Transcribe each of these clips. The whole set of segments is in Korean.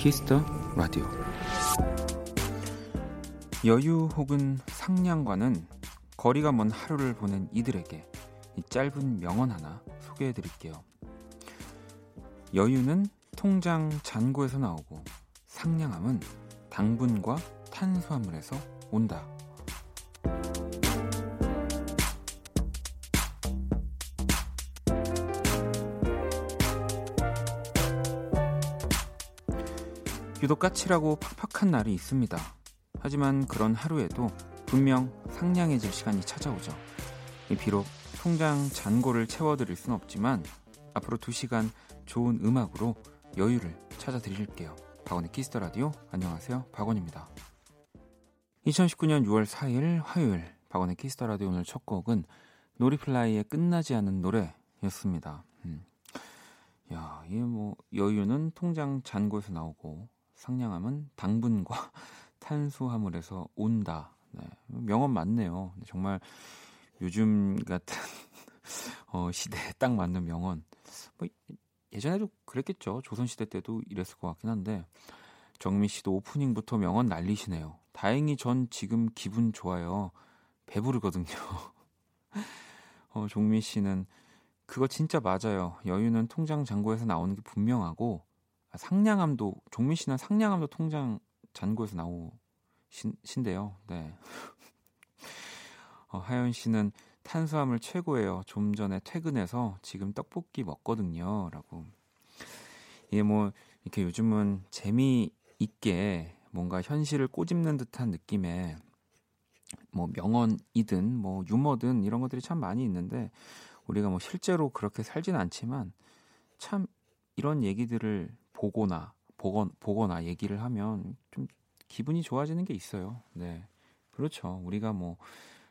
키스 더 라디오 여유 혹은 상냥과는 거리가 먼 하루를 보낸 이들에게 이 짧은 명언 하나 소개해 드릴게요. 여유는 통장 잔고에서 나오고 상냥함은 당분과 탄수화물에서 온다. 유독 까칠하고 팍팍한 날이 있습니다. 하지만 그런 하루에도 분명 상냥해질 시간이 찾아오죠. 비록 통장 잔고를 채워드릴 순 없지만 앞으로 2시간 좋은 음악으로 여유를 찾아드릴게요. 박원의 키스 더 라디오 안녕하세요. 박원입니다. 2019년 6월 4일 화요일 박원의 키스 더 라디오 오늘 첫 곡은 노리플라이의 끝나지 않은 노래였습니다. 음. 야, 이게 뭐 여유는 통장 잔고에서 나오고 상냥함은 당분과 탄수화물에서 온다. 네, 명언 맞네요. 정말 요즘 같은 어, 시대에 딱 맞는 명언. 뭐 예전에도 그랬겠죠. 조선시대 때도 이랬을 것 같긴 한데 정미 씨도 오프닝부터 명언 날리시네요. 다행히 전 지금 기분 좋아요. 배부르거든요. 어, 종미 씨는 그거 진짜 맞아요. 여유는 통장 잔고에서 나오는 게 분명하고 아, 상냥함도 종민 씨는 상냥함도 통장 잔고에서 나오신데요. 네. 어, 하연 씨는 탄수화물 최고예요. 좀 전에 퇴근해서 지금 떡볶이 먹거든요.라고. 이게 뭐 이렇게 요즘은 재미 있게 뭔가 현실을 꼬집는 듯한 느낌의 뭐 명언이든 뭐 유머든 이런 것들이 참 많이 있는데 우리가 뭐 실제로 그렇게 살진 않지만 참 이런 얘기들을 보거나 보거, 보거나 얘기를 하면 좀 기분이 좋아지는 게 있어요. 네. 그렇죠. 우리가 뭐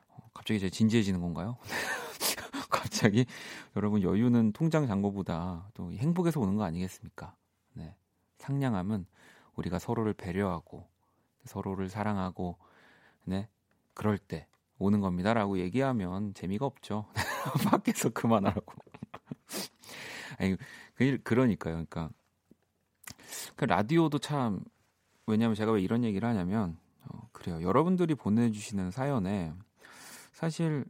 어, 갑자기 이제 진지해지는 건가요? 갑자기 여러분 여유는 통장 잔고보다 또 행복에서 오는 거 아니겠습니까? 네. 상냥함은 우리가 서로를 배려하고 서로를 사랑하고 네. 그럴 때 오는 겁니다라고 얘기하면 재미가 없죠. 밖에서 그만하라고. 아니 그 그러니까요. 그러니까 그 라디오도 참 왜냐하면 제가 왜 이런 얘기를 하냐면 어, 그래요. 여러분들이 보내주시는 사연에 사실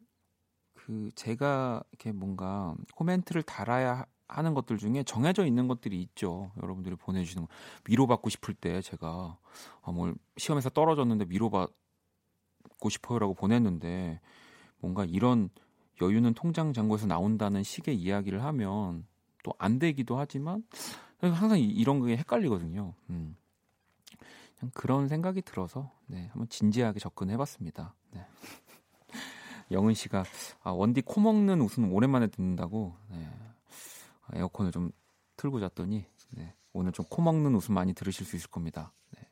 그 제가 이렇게 뭔가 코멘트를 달아야 하는 것들 중에 정해져 있는 것들이 있죠. 여러분들이 보내주시는 거. 위로받고 싶을 때 제가 아, 뭘 시험에서 떨어졌는데 위로받고 싶어요라고 보냈는데 뭔가 이런 여유는 통장 잔고에서 나온다는 식의 이야기를 하면 또 안 되기도 하지만 항상 이런 게 헷갈리거든요. 음. 그런 생각이 들어서 네, 한번 진지하게 접근해봤습니다. 네. 영은 씨가 아, 원디 코 먹는 웃음 오랜만에 듣는다고 네. 에어컨을 좀 틀고 잤더니 네, 오늘 좀 코 먹은 웃음 많이 들으실 수 있을 겁니다. 네.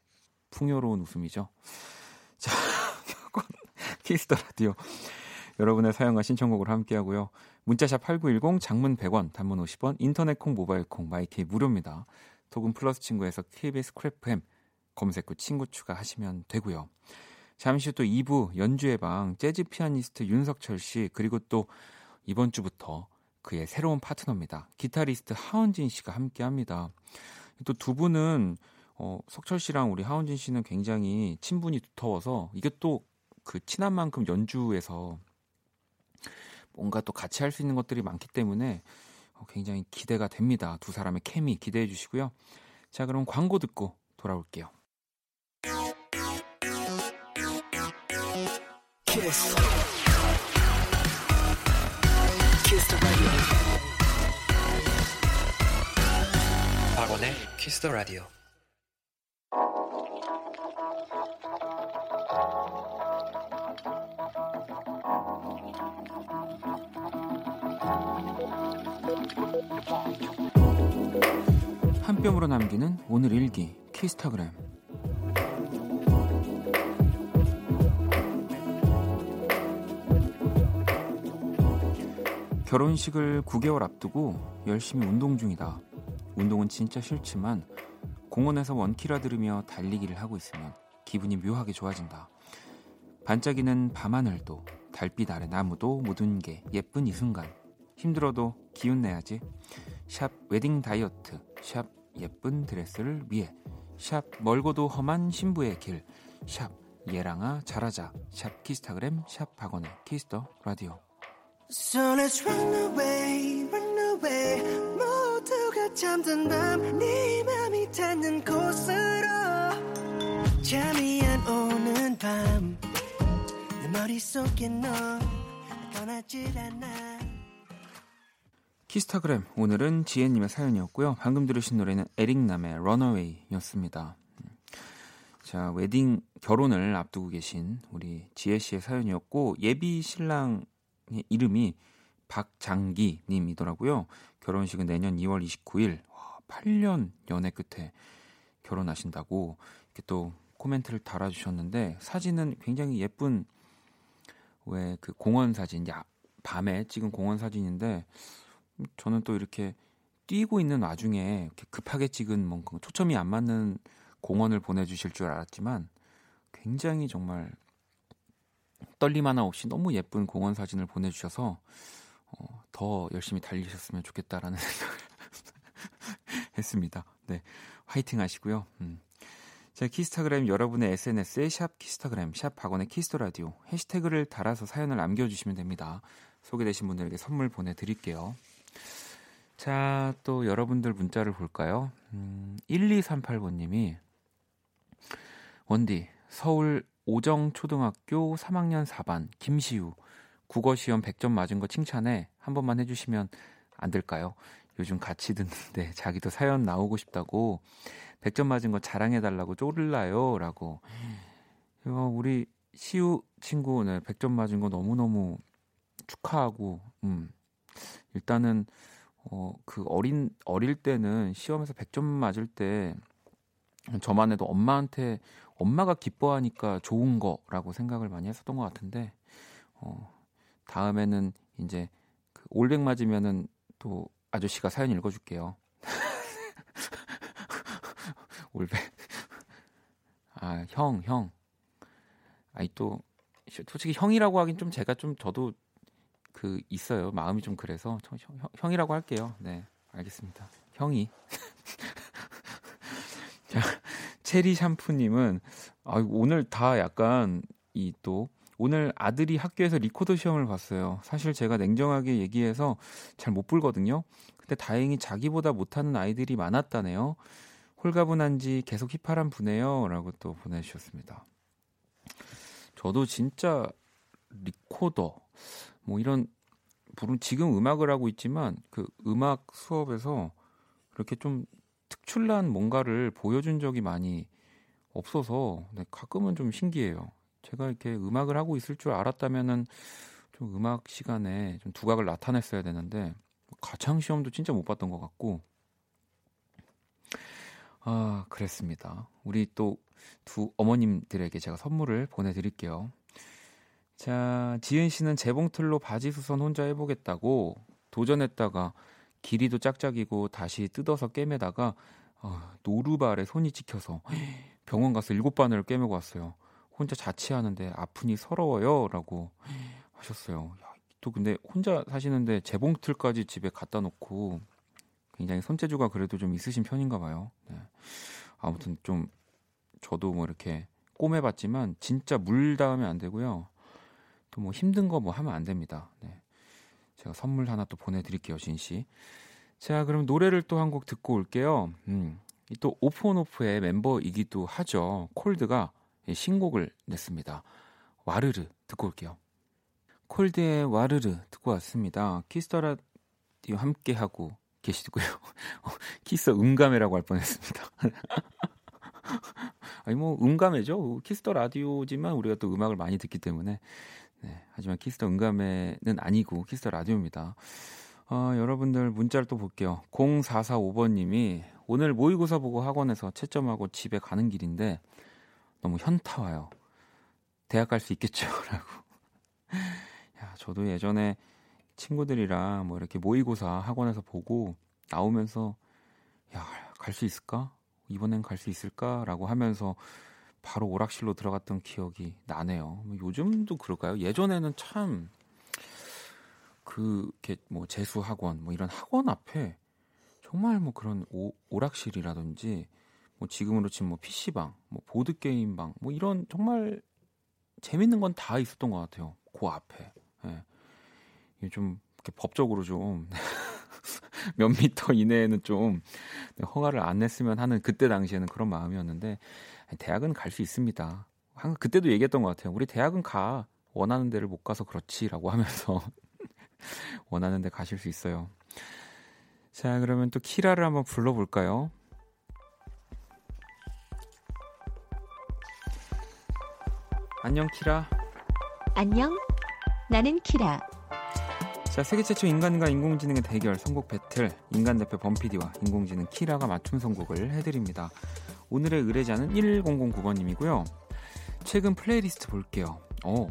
풍요로운 웃음이죠. 자, 키스 더 라디오. 여러분의 사연과 신청곡을 함께하고요. 문자샵 8910 장문 100원, 단문 50원, 인터넷 콩, 모바일 콩, 마이케이 무료입니다. 톡은 플러스 친구에서 KBS Cool FM 검색 후 친구 추가하시면 되고요. 잠시 후 또 2부 연주의 방 재즈 피아니스트 윤석철 씨 그리고 또 이번 주부터 그의 새로운 파트너입니다. 기타리스트 하은진 씨가 함께 합니다. 또 두 분은 어, 석철 씨랑 우리 하은진 씨는 굉장히 친분이 두터워서 이게 또 그 친한 만큼 연주에서 뭔가 또 같이 할 수 있는 것들이 많기 때문에 어, 굉장히 기대가 됩니다. 두 사람의 케미 기대해 주시고요. 자, 그럼 광고 듣고 돌아올게요. 키스. 키스 박원의 키스 더 라디오. 한 뼘으로 남기는 오늘 일기 키스타그램 결혼식을 9개월 앞두고 열심히 운동 중이다. 운동은 진짜 싫지만 공원에서 원키라 들으며 달리기를 하고 있으면 기분이 묘하게 좋아진다. 반짝이는 밤하늘도 달빛 아래 나무도 모든 게 예쁜 이 순간 힘들어도 기운 내야지. 샵 웨딩 다이어트. 샵 예쁜 드레스를 위해. 샵 멀고도 험한 신부의 길. 샵 예랑아 잘하자. 샵 키스타그램 샵 박원의 키스 더 라디오. So let's run away, run away. 모두가 잠든 밤네 맘이 닿는 곳으로 잠이 안 오는 밤 내 머릿속에 너 떠나질 않아 키스타그램 오늘은 지혜님의 사연이었고요. 방금 들으신 노래는 에릭남의 Runaway였습니다. 자 웨딩 결혼을 앞두고 계신 우리 지혜 씨의 사연이었고 예비 신랑 이름이 박장기님이더라고요. 결혼식은 내년 2월 29일. 와, 8년 연애 끝에 결혼하신다고 이렇게 또 코멘트를 달아주셨는데 사진은 굉장히 예쁜 왜 그 공원 사진, 야, 밤에 찍은 공원 사진인데 저는 또 이렇게 뛰고 있는 와중에 급하게 찍은 뭔가 초점이 안 맞는 공원을 보내주실 줄 알았지만 굉장히 정말 떨림 하나 없이 너무 예쁜 공원 사진을 보내주셔서 어, 더 열심히 달리셨으면 좋겠다라는 생각을 했습니다. 네, 화이팅 하시고요. 음. 자, 키스타그램 여러분의 SNS에 샵 키스타그램, 샵 박원의 키스터라디오 해시태그를 달아서 사연을 남겨주시면 됩니다. 소개되신 분들에게 선물 보내드릴게요. 자, 또 여러분들 문자를 볼까요? 음, 1238번님이 원디, 서울 오정초등학교 3학년 4반 김시우 국어 시험 100점 맞은 거 칭찬해 한 번만 해주시면 안 될까요? 요즘 같이 듣는데 자기도 사연 나오고 싶다고 100점 맞은 거 자랑해달라고 쪼를라요 라고 어, 우리 시우 친구 네, 100점 맞은 거 너무너무 축하하고 음 일단은 어, 그 어린 어릴 때는 시험에서 100점 맞을 때 저만 해도 엄마한테 엄마가 기뻐하니까 좋은 거라고 생각을 많이 했었던 것 같은데 어, 다음에는 이제 그 올백 맞으면은 또 아저씨가 사연 읽어줄게요. 올백. 아, 형, 형. 아니, 또, 솔직히 형이라고 하긴 좀 제가 좀 저도 그 있어요. 마음이 좀 그래서 형, 형, 이라고 할게요. 네, 알겠습니다. 형이. 자, 체리 샴푸님은 아, 오늘 다 약간 이 또 오늘 아들이 학교에서 리코더 시험을 봤어요. 사실 제가 냉정하게 얘기해서 잘 못 불거든요. 근데 다행히 자기보다 못하는 아이들이 많았다네요. 홀가분한지 계속 휘파람 부네요라고 또 보내주셨습니다. 저도 진짜 리코더 뭐 이런 물론 지금 음악을 하고 있지만 그 음악 수업에서 그렇게 좀 특출난 뭔가를 보여준 적이 많이 없어서 네, 가끔은 좀 신기해요. 제가 이렇게 음악을 하고 있을 줄 알았다면은 좀 음악 시간에 좀 두각을 나타냈어야 되는데 가창 시험도 진짜 못 봤던 것 같고 아 그랬습니다. 우리 또 두 어머님들에게 제가 선물을 보내드릴게요. 자 지은 씨는 재봉틀로 바지 수선 혼자 해보겠다고 도전했다가 길이도 짝짝이고 다시 뜯어서 깨매다가 어, 노루발에 손이 찍혀서 병원 가서 일곱 바늘을 깨매고 왔어요. 혼자 자취하는데 아프니 서러워요라고 하셨어요. 야, 또 근데 혼자 사시는데 재봉틀까지 집에 갖다 놓고 굉장히 손재주가 그래도 좀 있으신 편인가 봐요. 네. 아무튼 좀 저도 뭐 이렇게 꼬매봤지만 진짜 물 닿으면 안 되고요. 또 뭐 힘든 거 뭐 하면 안 됩니다. 네. 제가 선물 하나 또 보내드릴게요, 진 씨. 자, 그럼 노래를 또 한 곡 듣고 올게요. 음, 또 오프온오프의 멤버이기도 하죠. 콜드가 신곡을 냈습니다. 와르르 듣고 올게요. 콜드의 와르르 듣고 왔습니다. 키스 더 라디오 함께 하고 계시고요. 키스 음감회라고 할 뻔했습니다. 아니 뭐 음감회죠. 키스 더 라디오지만 우리가 또 음악을 많이 듣기 때문에 네, 하지만 키스 더 음감회는 아니고 키스 더 라디오입니다. 어, 여러분들 문자를 또 볼게요. 0445번님이 오늘 모의고사 보고 학원에서 채점하고 집에 가는 길인데 너무 현타 와요. 대학 갈 수 있겠죠? 라고. 야, 저도 예전에 친구들이랑 뭐 이렇게 모의고사 학원에서 보고 나오면서 야, 갈 수 있을까? 이번엔 갈 수 있을까? 라고 하면서 바로 오락실로 들어갔던 기억이 나네요. 뭐 요즘도 그럴까요? 예전에는 참, 그 그게 뭐 재수 학원 뭐 이런 학원 앞에 정말 뭐 그런 오, 오락실이라든지 뭐 지금으로 치면 뭐 PC방, 뭐 보드 게임방, 뭐 이런 정말 재밌는 건 다 있었던 것 같아요. 그 앞에. 예. 이게 좀 이렇게 법적으로 좀 몇 미터 이내에는 좀 허가를 안 냈으면 하는 그때 당시에는 그런 마음이었는데 대학은 갈 수 있습니다. 한 그때도 얘기했던 것 같아요. 우리 대학은 가 원하는 데를 못 가서 그렇지라고 하면서 원하는 데 가실 수 있어요. 자, 그러면 또 키라를 한번 불러볼까요? 안녕 키라. 안녕. 나는 키라. 자, 세계 최초 인간과 인공지능의 대결 선곡 배틀 인간 대표 범피디와 인공지능 키라가 맞춤 선곡을 해드립니다. 오늘의 의뢰자는 1009번님이고요. 최근 플레이리스트 볼게요. 오,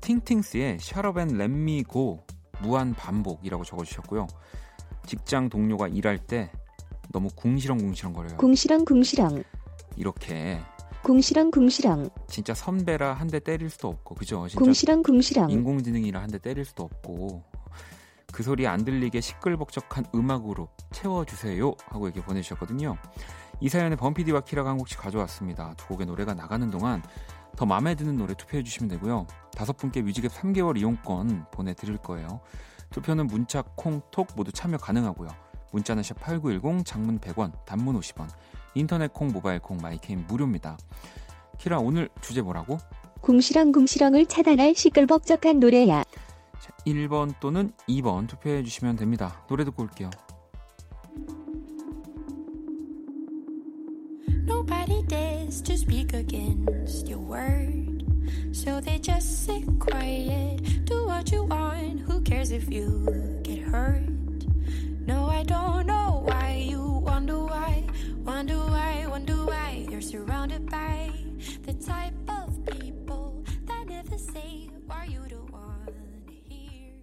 팅팅스의 Shut Up and Let Me Go 무한 반복이라고 적어주셨고요. 직장 동료가 일할 때 너무 궁시렁궁시렁 거려요. 궁시렁 궁시렁. 이렇게 궁시렁 궁시렁. 진짜 선배라 한 대 때릴 수도 없고 그죠? 진짜 궁시렁 궁시렁. 인공지능이라 한 대 때릴 수도 없고 그 소리 안 들리게 시끌벅적한 음악으로 채워주세요 하고 이렇게 보내주셨거든요. 이 사연에 범피디와 키라가 한 곡씩 가져왔습니다. 두 곡의 노래가 나가는 동안 더 마음에 드는 노래 투표해 주시면 되고요. 다섯 분께 뮤직앱 3개월 이용권 보내드릴 거예요. 투표는 문자, 콩, 톡 모두 참여 가능하고요. 문자는 샵8910, 장문 100원, 단문 50원, 인터넷 콩, 모바일 콩, 마이케이는 무료입니다. 키라 오늘 주제 뭐라고? 궁시렁 궁시렁을 차단할 시끌벅적한 노래야. 자, 1번 또는 2번 투표해 주시면 됩니다. 노래 듣고 올게요. Nobody dares to speak against your word. So they just sit quiet. Do what you want. Who cares if you get hurt? No, I don't know why you wonder why. Wonder why, wonder why. You're surrounded by the type of people that never say why you don't want to hear.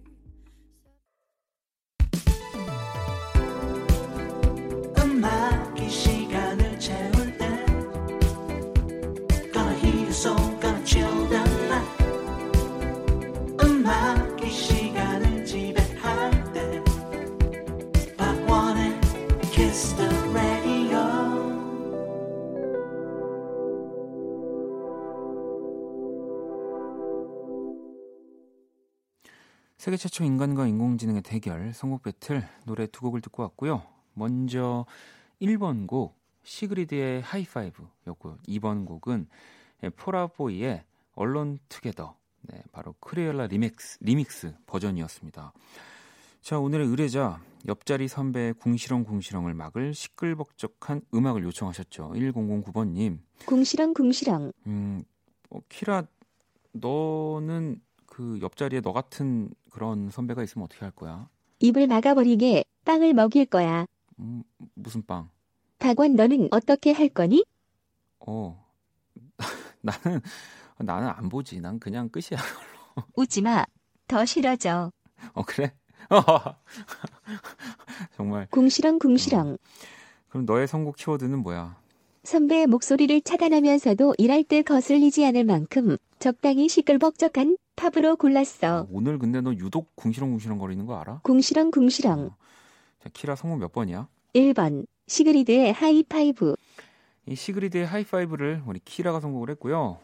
음악이 시간을 채울 세계 최초 인간과 인공지능의 대결 선곡 배틀 노래 두 곡을 듣고 왔고요. 먼저 1번 곡 시그리드의 High Five였고요. 2번 곡은 폴아웃보이의 Alone Together 네, 바로 크루엘라 리믹스, 리믹스 버전이었습니다. 자 오늘의 의뢰자 옆자리 선배의 궁시렁 궁시렁을 막을 시끌벅적한 음악을 요청하셨죠. 1009번님 궁시렁 궁시렁. 음, 어, 키라 너는 그 옆자리에 너 같은 그런 선배가 있으면 어떻게 할 거야? 입을 막아버리게 빵을 먹일 거야. 음, 무슨 빵? 박원 너는 어떻게 할 거니? 어, 나는 나는 안 보지. 난 그냥 끝이야. 웃지 마. 더 싫어져. 어 그래? 정말. 궁시렁 궁시렁. 그럼 너의 선곡 키워드는 뭐야? 선배의 목소리를 차단하면서도 일할 때 거슬리지 않을 만큼 적당히 시끌벅적한 팝으로 골랐어. 오늘 근데 너 유독 궁시렁궁시렁 거리는 거 알아? 궁시렁 궁시렁. 자, 키라 선곡 몇 번이야? 1번 시그리드의 High Five. 이 시그리드의 High Five를 우리 키라가 선곡을 했고요.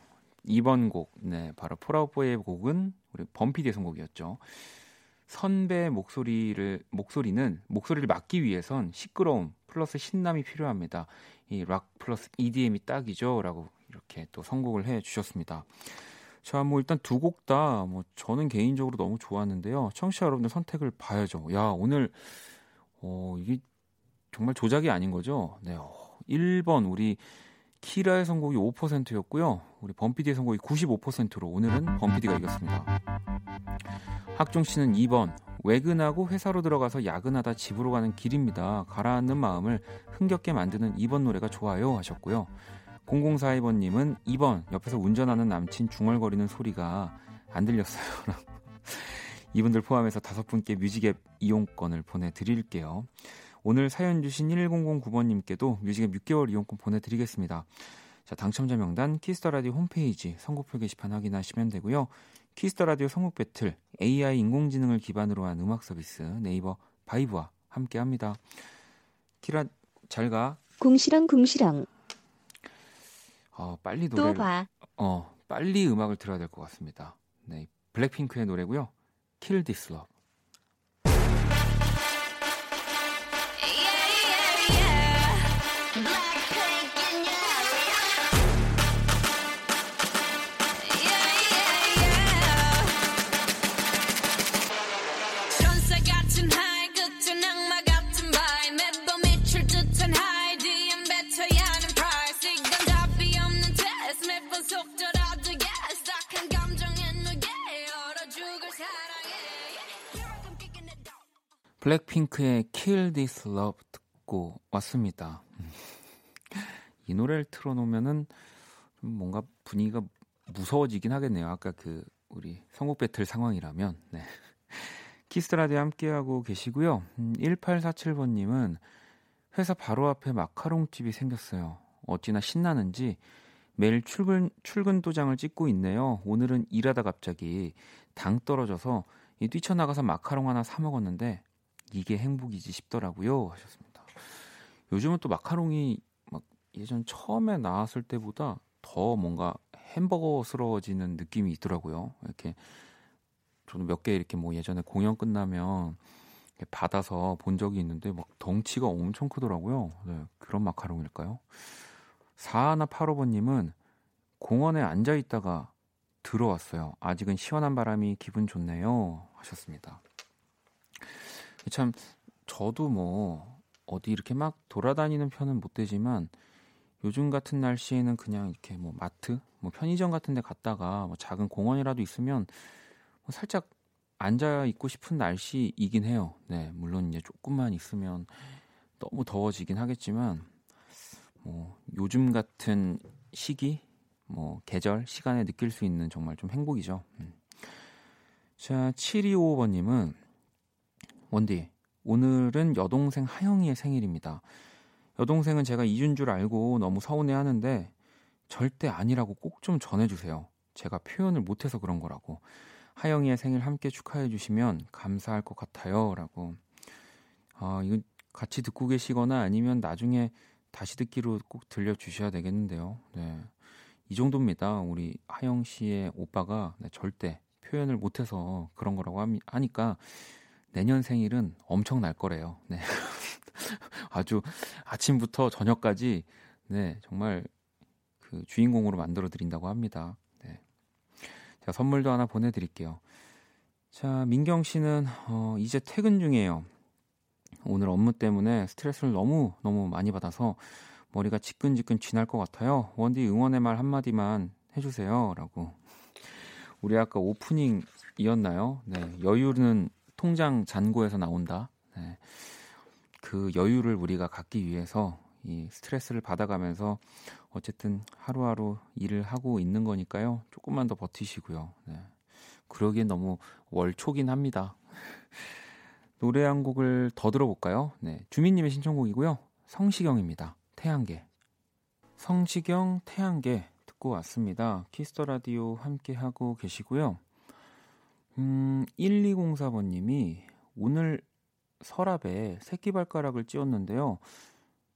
2번 곡, 네, 바로 폴아웃보이의 곡은 우리 범피디의 선곡이었죠. 선배의 목소리를 목소리는 목소리를 막기 위해선 시끄러움 플러스 신남이 필요합니다. 이 락 플러스 EDM이 딱이죠라고 이렇게 또 선곡을 해 주셨습니다. 자, 뭐 일단 두 곡 다 뭐 저는 개인적으로 너무 좋았는데요. 청취자 여러분들 선택을 봐야죠. 야, 오늘 어, 이게 정말 조작이 아닌 거죠? 네. 어, 1번 우리 키라의 선곡이 5%였고요. 우리 범피디의 선곡이 95%로 오늘은 범피디가 이겼습니다. 학종 씨는 2번 외근하고 회사로 들어가서 야근하다 집으로 가는 길입니다. 가라앉는 마음을 흥겹게 만드는 2번 노래가 좋아요 하셨고요. 0042번님은 2번 옆에서 운전하는 남친 중얼거리는 소리가 안 들렸어요. 이분들 포함해서 다섯 분께 뮤직앱 이용권을 보내드릴게요. 오늘 사연 주신 1009번님께도 뮤직앱 6개월 이용권 보내드리겠습니다. 자, 당첨자 명단 키스 더 라디오 홈페이지 선곡표 게시판 확인하시면 되고요. 키스 더 라디오 선곡 배틀 AI 인공지능을 기반으로 한 음악 서비스 네이버 바이브와 함께 합니다. 키라 잘 가. 궁시렁 궁시렁 어, 빨리 또 노래를 봐. 어, 빨리 음악을 들어야 될 것 같습니다. 네. 블랙핑크의 노래고요. Kill This Love. 블랙핑크의 Kill This Love 듣고 왔습니다. 음. 이 노래를 틀어놓으면은 좀 뭔가 분위기가 무서워지긴 하겠네요. 아까 그 우리 선곡 배틀 상황이라면. 네. 키스라디오 함께하고 계시고요. 음, 1847번님은 회사 바로 앞에 마카롱집이 생겼어요. 어찌나 신나는지 매일 출근 출근 도장을 찍고 있네요. 오늘은 일하다 갑자기 당 떨어져서 이 뛰쳐나가서 마카롱 하나 사 먹었는데 이게 행복이지 싶더라고요. 하셨습니다. 요즘은 또 마카롱이 막 예전 처음에 나왔을 때보다 더 뭔가 햄버거스러워지는 느낌이 있더라고요. 이렇게 저는 몇 개 이렇게 뭐 예전에 공연 끝나면 받아서 본 적이 있는데 막 덩치가 엄청 크더라고요. 네, 그런 마카롱일까요? 4185번님은 공원에 앉아 있다가 들어왔어요. 아직은 시원한 바람이 기분 좋네요. 하셨습니다. 참 저도 뭐 어디 이렇게 막 돌아다니는 편은 못 되지만 요즘 같은 날씨에는 그냥 이렇게 뭐 마트, 뭐 편의점 같은 데 갔다가 뭐 작은 공원이라도 있으면 뭐 살짝 앉아 있고 싶은 날씨이긴 해요. 네, 물론 이제 조금만 있으면 너무 더워지긴 하겠지만 뭐 요즘 같은 시기, 뭐 계절, 시간에 느낄 수 있는 정말 좀 행복이죠. 음. 자, 7255번님은 원디 오늘은 여동생 하영이의 생일입니다. 여동생은 제가 잊은 줄 알고 너무 서운해 하는데 절대 아니라고 꼭 좀 전해주세요. 제가 표현을 못해서 그런 거라고. 하영이의 생일 함께 축하해 주시면 감사할 것 같아요 라고. 아 이거 같이 듣고 계시거나 아니면 나중에 다시 듣기로 꼭 들려 주셔야 되겠는데요. 네. 이 정도입니다. 우리 하영 씨의 오빠가 네, 절대 표현을 못해서 그런 거라고 함- 하니까 내년 생일은 엄청 날 거래요. 네. 아주 아침부터 저녁까지 네 정말 그 주인공으로 만들어 드린다고 합니다. 네. 제가 선물도 하나 보내 드릴게요. 자 민경 씨는 어, 이제 퇴근 중이에요. 오늘 업무 때문에 스트레스를 너무 너무 많이 받아서 머리가 지끈지끈 쥐날 것 같아요. 원디 응원의 말 한마디만 해주세요라고. 우리 아까 오프닝이었나요? 네 여유는 통장 잔고에서 나온다. 네. 그 여유를 우리가 갖기 위해서 이 스트레스를 받아가면서 어쨌든 하루하루 일을 하고 있는 거니까요. 조금만 더 버티시고요. 네. 그러기엔 너무 월초긴 합니다. 노래 한 곡을 더 들어볼까요? 네. 주민님의 신청곡이고요. 성시경입니다. 태양계. 성시경 태양계 듣고 왔습니다. 키스 더 라디오 함께 하고 계시고요. 음, 1204번님이 오늘 서랍에 새끼발가락을 찧었는데요.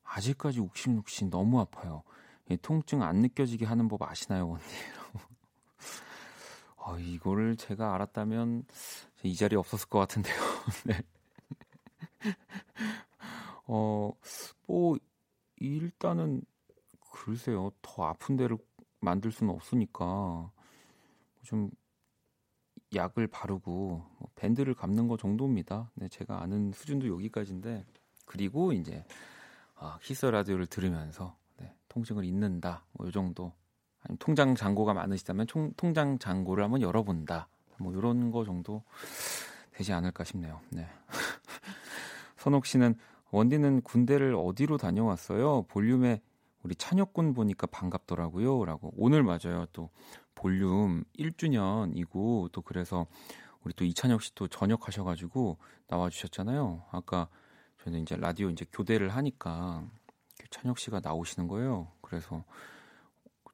아직까지 욱신욱신 너무 아파요. 이 통증 안 느껴지게 하는 법 아시나요, 언니라고. 아, 이거를 제가 알았다면 이 자리에 없었을 것 같은데요. 네. 어, 뭐 일단은 글쎄요. 더 아픈 데를 만들 수는 없으니까 좀 약을 바르고 뭐 밴드를 감는 거 정도입니다. 네, 제가 아는 수준도 여기까지인데 그리고 이제 아, 키스 라디오를 들으면서 네, 통증을 잊는다. 뭐이 정도. 아니면 통장 잔고가 많으시다면 총, 통장 잔고를 한번 열어본다. 뭐 이런 거 정도 되지 않을까 싶네요. 네. 선옥 씨는 원디는 군대를 어디로 다녀왔어요? 볼륨에 우리 찬혁군 보니까 반갑더라고요. 라고. 오늘 맞아요. 또 볼륨 1주년이고 또 그래서 우리 또 이찬혁 씨 또 전역하셔 가지고 나와 주셨잖아요. 아까 저는 이제 라디오 이제 교대를 하니까 찬혁 씨가 나오시는 거예요. 그래서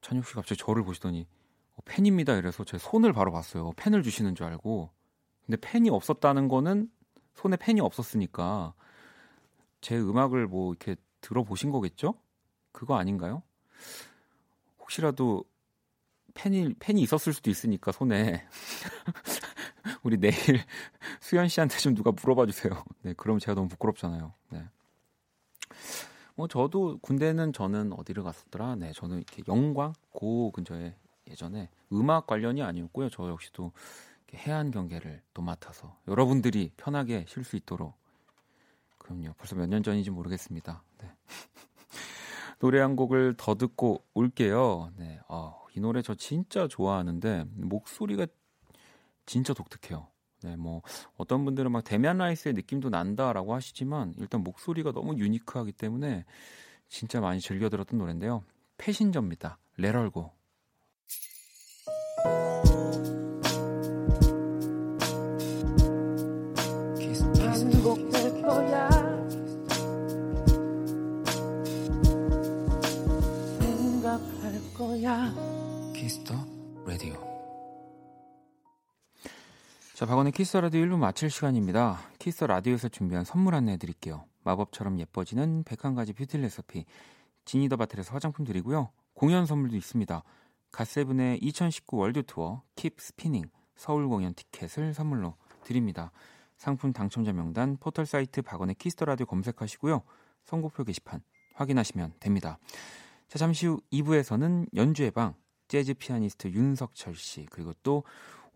찬혁 씨가 갑자기 저를 보시더니 어, 팬입니다. 이래서 제 손을 바로 봤어요. 팬을 주시는 줄 알고. 근데 팬이 없었다는 거는 손에 팬이 없었으니까 제 음악을 뭐 이렇게 들어보신 거겠죠? 그거 아닌가요? 혹시라도 팬이 팬이 있었을 수도 있으니까 손에 우리 내일 수현 씨한테 좀 누가 물어봐 주세요. 네, 그럼 제가 너무 부끄럽잖아요. 네. 뭐 저도 군대는 저는 어디를 갔었더라? 네, 저는 이렇게 영광 고 근처에 예전에 음악 관련이 아니었고요. 저 역시도 해안 경계를 또 맡아서 여러분들이 편하게 쉴 수 있도록 그럼요. 벌써 몇 년 전인지 모르겠습니다. 네. 노래 한 곡을 더 듣고 올게요. 네. 어, 이 노래 저 진짜 좋아하는데 목소리가 진짜 독특해요. 네, 뭐 어떤 분들은 막 데미안 라이스의 느낌도 난다라고 하시지만 일단 목소리가 너무 유니크하기 때문에 진짜 많이 즐겨 들었던 노래인데요. 패신저입니다. Let Her Go. 자, 박원의 키스 라디오 1부 마칠 시간입니다. 키스 라디오에서 준비한 선물 안내해 드릴게요. 마법처럼 예뻐지는 101가지 뷰티 레시피 지니더 바틀에서 화장품 드리고요. 공연 선물도 있습니다. 갓세븐의 2019 월드 투어 Keep Spinning 서울 공연 티켓을 선물로 드립니다. 상품 당첨자 명단 포털 사이트 박원의 Kiss the Radio 검색하시고요. 선곡표 게시판 확인하시면 됩니다. 자, 잠시 후 2부에서는 연주의 방 재즈 피아니스트 윤석철 씨 그리고 또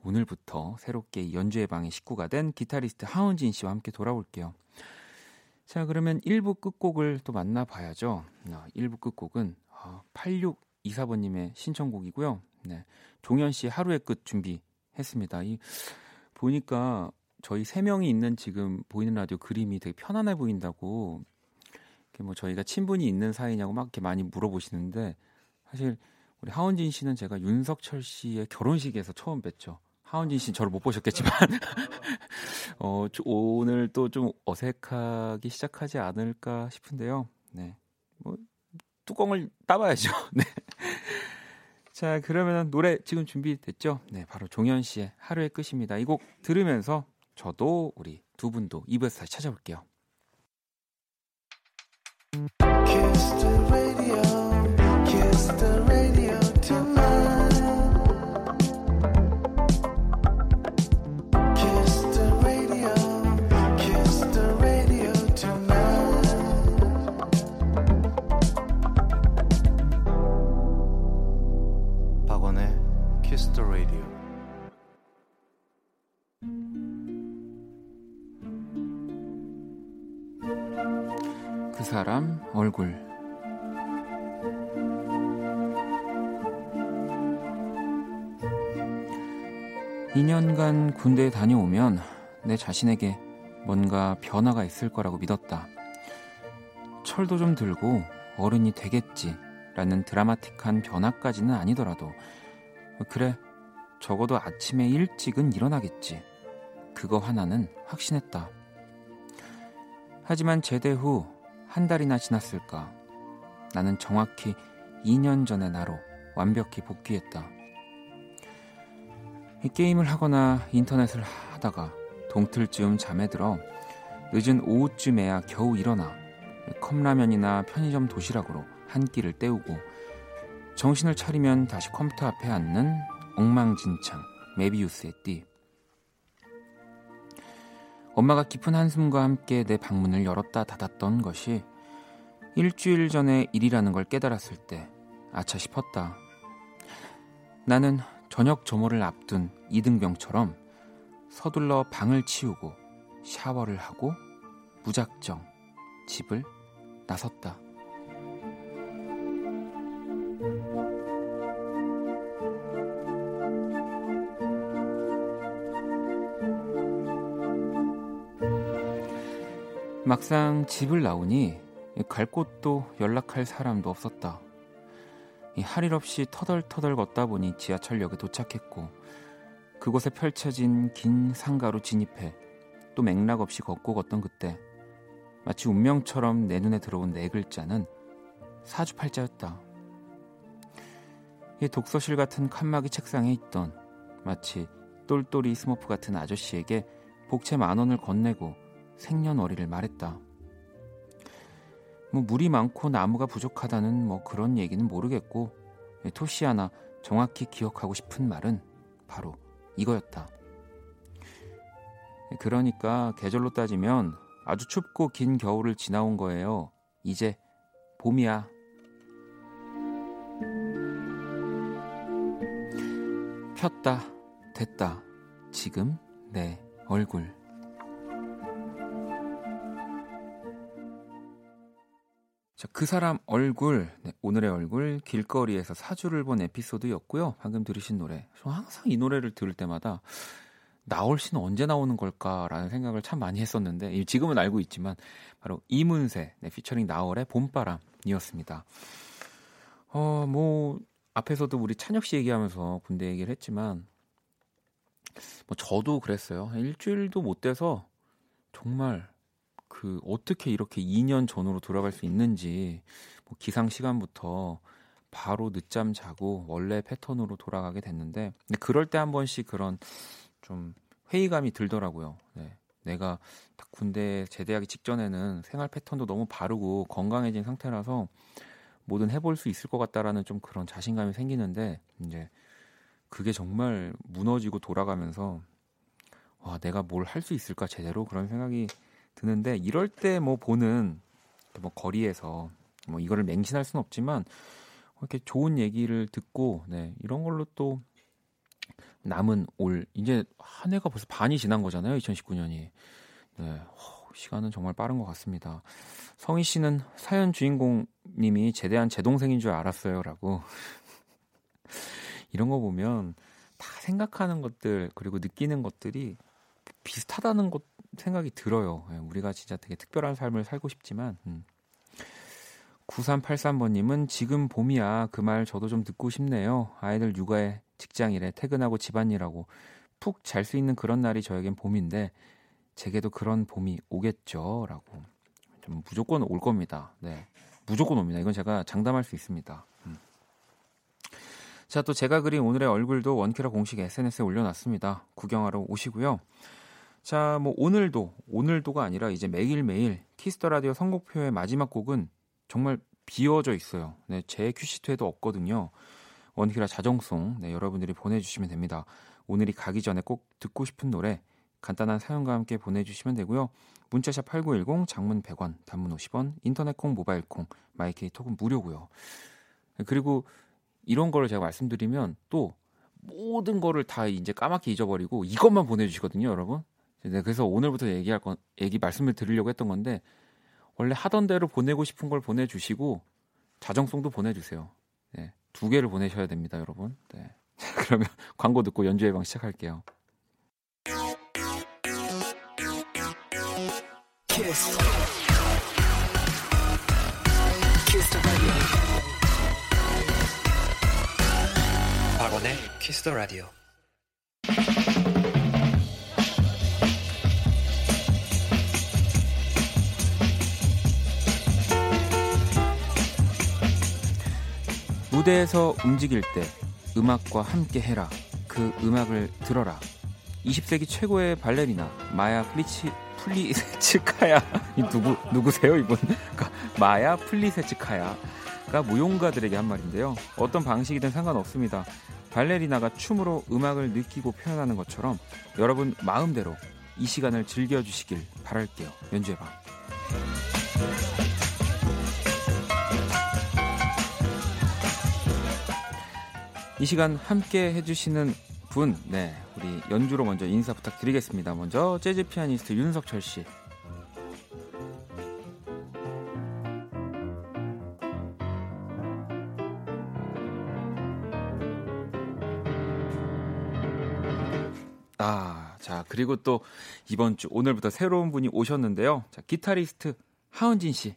오늘부터 새롭게 연주의 방의 식구가 된 기타리스트 하헌진 씨와 함께 돌아올게요. 자, 그러면 1부 끝곡을 또 만나봐야죠. 1부 아, 끝곡은 8624번님의 아, 신청곡이고요. 네, 종현 씨 하루의 끝 준비했습니다. 이, 보니까 저희 세 명이 있는 지금 보이는 라디오 그림이 되게 편안해 보인다고 뭐 저희가 친분이 있는 사이냐고 막 이렇게 많이 물어보시는데 사실 우리 하원진 씨는 제가 윤석철 씨의 결혼식에서 처음 뵀죠. 하원진 씨 저를 못 보셨겠지만 어, 오늘 또 좀 어색하기 시작하지 않을까 싶은데요. 네. 뭐 뚜껑을 따봐야죠. 네. 자, 그러면 노래 지금 준비됐죠? 네, 바로 종현 씨의 하루의 끝입니다. 이 곡 들으면서 저도 우리 두 분도 2부에서 다시 찾아올게요. 사람 얼굴 2년간 군대에 다녀오면 내 자신에게 뭔가 변화가 있을 거라고 믿었다. 철도 좀 들고 어른이 되겠지 라는 드라마틱한 변화까지는 아니더라도 그래 적어도 아침에 일찍은 일어나겠지. 그거 하나는 확신했다. 하지만 제대 후 한 달이나 지났을까. 나는 정확히 2년 전의 나로 완벽히 복귀했다. 게임을 하거나 인터넷을 하다가 동틀쯤 잠에 들어 늦은 오후쯤에야 겨우 일어나 컵라면이나 편의점 도시락으로 한 끼를 때우고 정신을 차리면 다시 컴퓨터 앞에 앉는 엉망진창 메비우스의 띠. 엄마가 깊은 한숨과 함께 내 방문을 열었다 닫았던 것이 일주일 전의 일이라는 걸 깨달았을 때 아차 싶었다. 나는 저녁 점호를 앞둔 이등병처럼 서둘러 방을 치우고 샤워를 하고 무작정 집을 나섰다. 막상 집을 나오니 갈 곳도 연락할 사람도 없었다. 할 일 없이 터덜터덜 걷다 보니 지하철역에 도착했고 그곳에 펼쳐진 긴 상가로 진입해 또 맥락 없이 걷고 걷던 그때 마치 운명처럼 내 눈에 들어온 네 글자는 사주팔자였다. 이 독서실 같은 칸막이 책상에 있던 마치 똘똘이 스머프 같은 아저씨에게 복채 만 원을 건네고 생년월일을 말했다. 뭐 물이 많고 나무가 부족하다는 뭐 그런 얘기는 모르겠고 토시 하나 정확히 기억하고 싶은 말은 바로 이거였다. 그러니까 계절로 따지면 아주 춥고 긴 겨울을 지나온 거예요. 이제 봄이야. 폈다, 됐다. 지금 내 얼굴. 자, 그 사람 얼굴, 네, 오늘의 얼굴, 길거리에서 사주를 본 에피소드였고요. 방금 들으신 노래. 저 항상 이 노래를 들을 때마다 나올 씨는 언제 나오는 걸까라는 생각을 참 많이 했었는데, 지금은 알고 있지만, 바로 이문세, 네, 피처링 나월의 봄바람이었습니다. 어, 뭐, 앞에서도 우리 찬혁 씨 얘기하면서 군대 얘기를 했지만, 뭐, 저도 그랬어요. 일주일도 못 돼서, 정말 그 어떻게 이렇게 2년 전으로 돌아갈 수 있는지 뭐 기상 시간부터 바로 늦잠 자고 원래 패턴으로 돌아가게 됐는데 근데 그럴 때 한 번씩 그런 좀 회의감이 들더라고요. 네. 내가 딱 군대 제대하기 직전에는 생활 패턴도 너무 바르고 건강해진 상태라서 뭐든 해볼 수 있을 것 같다라는 좀 그런 자신감이 생기는데 이제 그게 정말 무너지고 돌아가면서 와 내가 뭘 할 수 있을까 제대로 그런 생각이 드는데 이럴 때 뭐 보는 뭐 거리에서 뭐 이거를 맹신할 수는 없지만 이렇게 좋은 얘기를 듣고 네 이런 걸로 또 남은 올 이제 한 해가 벌써 반이 지난 거잖아요 2019년이. 네 시간은 정말 빠른 것 같습니다. 성희 씨는 사연 주인공님이 제대한 제 동생인 줄 알았어요라고. 이런 거 보면 다 생각하는 것들 그리고 느끼는 것들이 비슷하다는 것 생각이 들어요. 예, 우리가 진짜 되게 특별한 삶을 살고 싶지만 음. 9383번님은 지금 봄이야 그 말 저도 좀 듣고 싶네요. 아이들 육아에 직장일에 퇴근하고 집안일하고 푹 잘 수 있는 그런 날이 저에겐 봄인데 제게도 그런 봄이 오겠죠라고 좀 무조건 올 겁니다. 네, 무조건 옵니다. 이건 제가 장담할 수 있습니다. 음. 자, 또 제가 그린 오늘의 얼굴도 원키라 공식 SNS에 올려놨습니다. 구경하러 오시고요. 자, 뭐 오늘도 오늘도가 아니라 이제 매일매일 Kiss the Radio 선곡표의 마지막 곡은 정말 비워져 있어요. 네, 제 큐시트에도 없거든요. 원키라 자정송 네, 여러분들이 보내주시면 됩니다. 오늘이 가기 전에 꼭 듣고 싶은 노래 간단한 사연과 함께 보내주시면 되고요. 문자샵 8910 장문 100원 단문 50원 인터넷 콩 모바일 콩 마이케이 톡은 무료고요. 그리고 이런 거를 제가 말씀드리면 또 모든 거를 다 이제 까맣게 잊어버리고 이것만 보내주시거든요, 여러분. 네, 그래서 오늘부터 얘기할 건 얘기 말씀을 드리려고 했던 건데 원래 하던 대로 보내고 싶은 걸 보내주시고 자정송도 보내주세요. 네, 두 개를 보내셔야 됩니다, 여러분. 네. 그러면 광고 듣고 연주의 방 시작할게요. Kiss. Kiss 박원의 Kiss the Radio. 무대에서 움직일 때 음악과 함께 해라. 그 음악을 들어라. 20세기 최고의 발레리나 마야 플리치 플리세츠카야 이 누구 누구세요 이분? 그러니까 마야 플리세츠카야가 무용가들에게 한 말인데요. 어떤 방식이든 상관없습니다. 발레리나가 춤으로 음악을 느끼고 표현하는 것처럼 여러분 마음대로 이 시간을 즐겨주시길 바랄게요. 연주의 방. 이 시간 함께 해주시는 분, 네, 우리 연주로 먼저 인사 부탁드리겠습니다. 먼저 재즈 피아니스트 윤석철 씨. 아, 자, 그리고 또 이번 주 오늘부터 새로운 분이 오셨는데요. 자, 기타리스트 하은진 씨.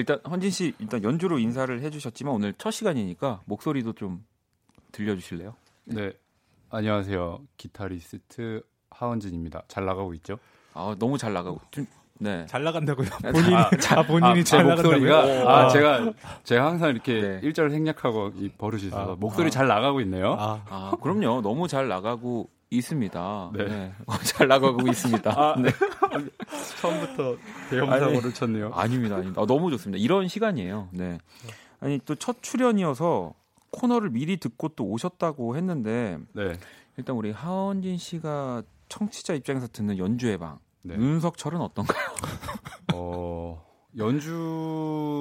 일단 헌진 씨 일단 연주로 인사를 해주셨지만 오늘 첫 시간이니까 목소리도 좀 들려주실래요? 네. 안녕하세요. 기타리스트 하원진입니다. 잘 나가고 있죠? 아 너무 잘 나가고 좀 네. 잘 나간다고요? 아, 본인이 아, 본인이 제잘 목소리가 나간다고요? 아, 아. 제가 제가 항상 이렇게 네. 일절 생략하고 이 버릇이 있어서 아. 목소리 아. 잘 나가고 있네요. 아, 아 그럼요 너무 잘 나가고 있습니다. 네. 네. 어, 잘 나가고 있습니다. 아. 네. 처음부터 대형 아니. 사고를 쳤네요. 아닙니다, 아닙니다. 아, 너무 좋습니다. 이런 시간이에요. 네. 아니 또 첫 출연이어서 코너를 미리 듣고 또 오셨다고 했는데 네. 일단 우리 하원진 씨가 청취자 입장에서 듣는 연주의 방 네. 윤석철은 어떤가요? 어,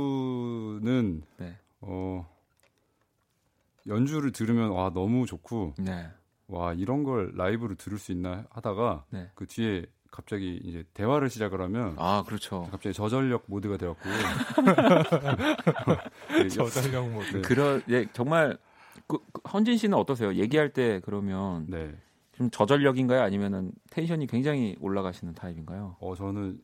연주는 네. 어 연주를 들으면 와 너무 좋고 네. 와 이런 걸 라이브로 들을 수 있나 하다가 네. 그 뒤에 갑자기 이제 대화를 시작을 하면 아 그렇죠. 갑자기 저전력 모드가 되었고 네, 저전력 모드. 네. 그런 예 정말 그, 그 헌진 씨는 어떠세요? 얘기할 때 그러면 네. 좀 저전력인가요? 아니면은 텐션이 굉장히 올라가시는 타입인가요? 어 저는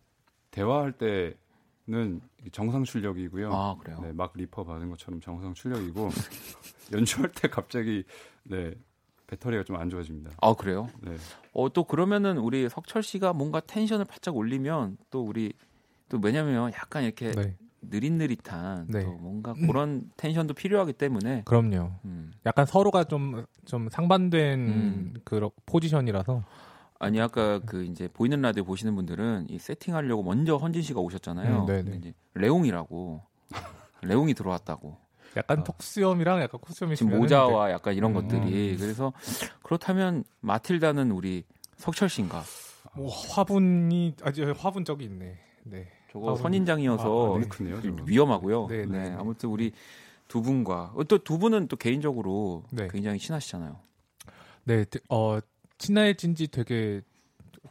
대화할 때는 정상 출력이고요. 아 그래요. 네, 막 리퍼 받은 것처럼 정상 출력이고 연주할 때 갑자기 네 배터리가 좀 안 좋아집니다. 아 그래요? 네. 어또 그러면은 우리 석철 씨가 뭔가 텐션을 바짝 올리면 또 우리 또 왜냐면 약간 이렇게 네, 느릿느릿한 네. 또 뭔가 그런 텐션도 필요하기 때문에 그럼요. 음. 약간 서로가 좀 좀 상반된 음. 그런 포지션이라서 아니 아까 그 이제 보이는 라디오 보시는 분들은 이 세팅하려고 먼저 헌진 씨가 오셨잖아요. 음, 네네. 이제 레옹이라고 레옹이 들어왔다고 약간 톡수염이랑 약간 코수염이 지금 모자와 약간 이런 음. 것들이 그래서 그렇다면 마틸다는 우리 석철 씨인가? 뭐 화분이 아주 화분적이 있네. 네. 저거 화분. 선인장이어서 아, 네. 위험하고요. 네, 네, 네, 네. 아무튼 우리 두 분과 또 두 분은 또 개인적으로 네. 굉장히 친하시잖아요. 네, 드- 어 친해진 지 되게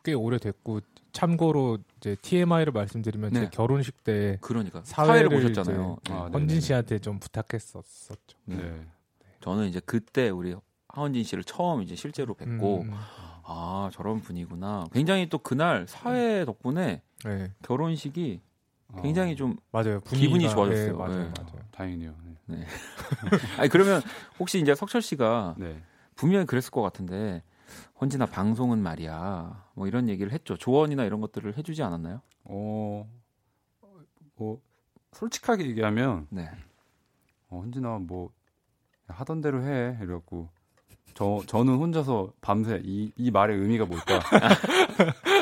꽤 오래됐고 참고로 이제 TMI를 말씀드리면 네. 제 결혼식 때 그러니까 사회를, 사회를 보셨잖아요. 네. 아, 네. 헌진 씨한테 좀 부탁했었었죠. 네. 네. 저는 이제 그때 우리 하원진 씨를 처음 이제 실제로 뵙고 음, 아 저런 분이구나. 굉장히 또 그날 사회 덕분에 네, 결혼식이 어, 굉장히 좀 맞아요. 기분이 좋아졌어요. 네, 맞아요, 네. 맞아요. 다행이네요. 네. 아니 그러면 혹시 이제 석철 씨가 네. 분명히 그랬을 것 같은데 헌진아 방송은 말이야 뭐 이런 얘기를 했죠. 조언이나 이런 것들을 해주지 않았나요? 어, 뭐 솔직하게 얘기하면 네. 어, 헌진아 뭐 하던 대로 해 이래갖고 저 저는 혼자서 밤새 이, 이 말의 의미가 뭘까 그,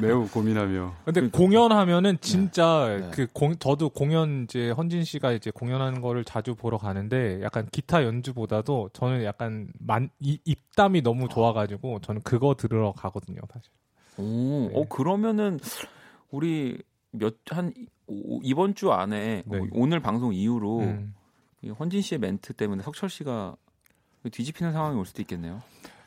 매우 고민하며 근데 공연하면은 진짜 네. 그 공, 저도 공연 이제 헌진 씨가 이제 공연하는 거를 자주 보러 가는데 약간 기타 연주보다도 저는 약간 만, 이, 입담이 너무 좋아가지고 저는 그거 들으러 가거든요, 사실. 오, 네. 어 그러면은 우리 몇한 이번 주 안에 네. 어, 오늘 방송 이후로 음. 이 헌진 씨의 멘트 때문에 석철 씨가 뒤집히는 상황이 올 수도 있겠네요.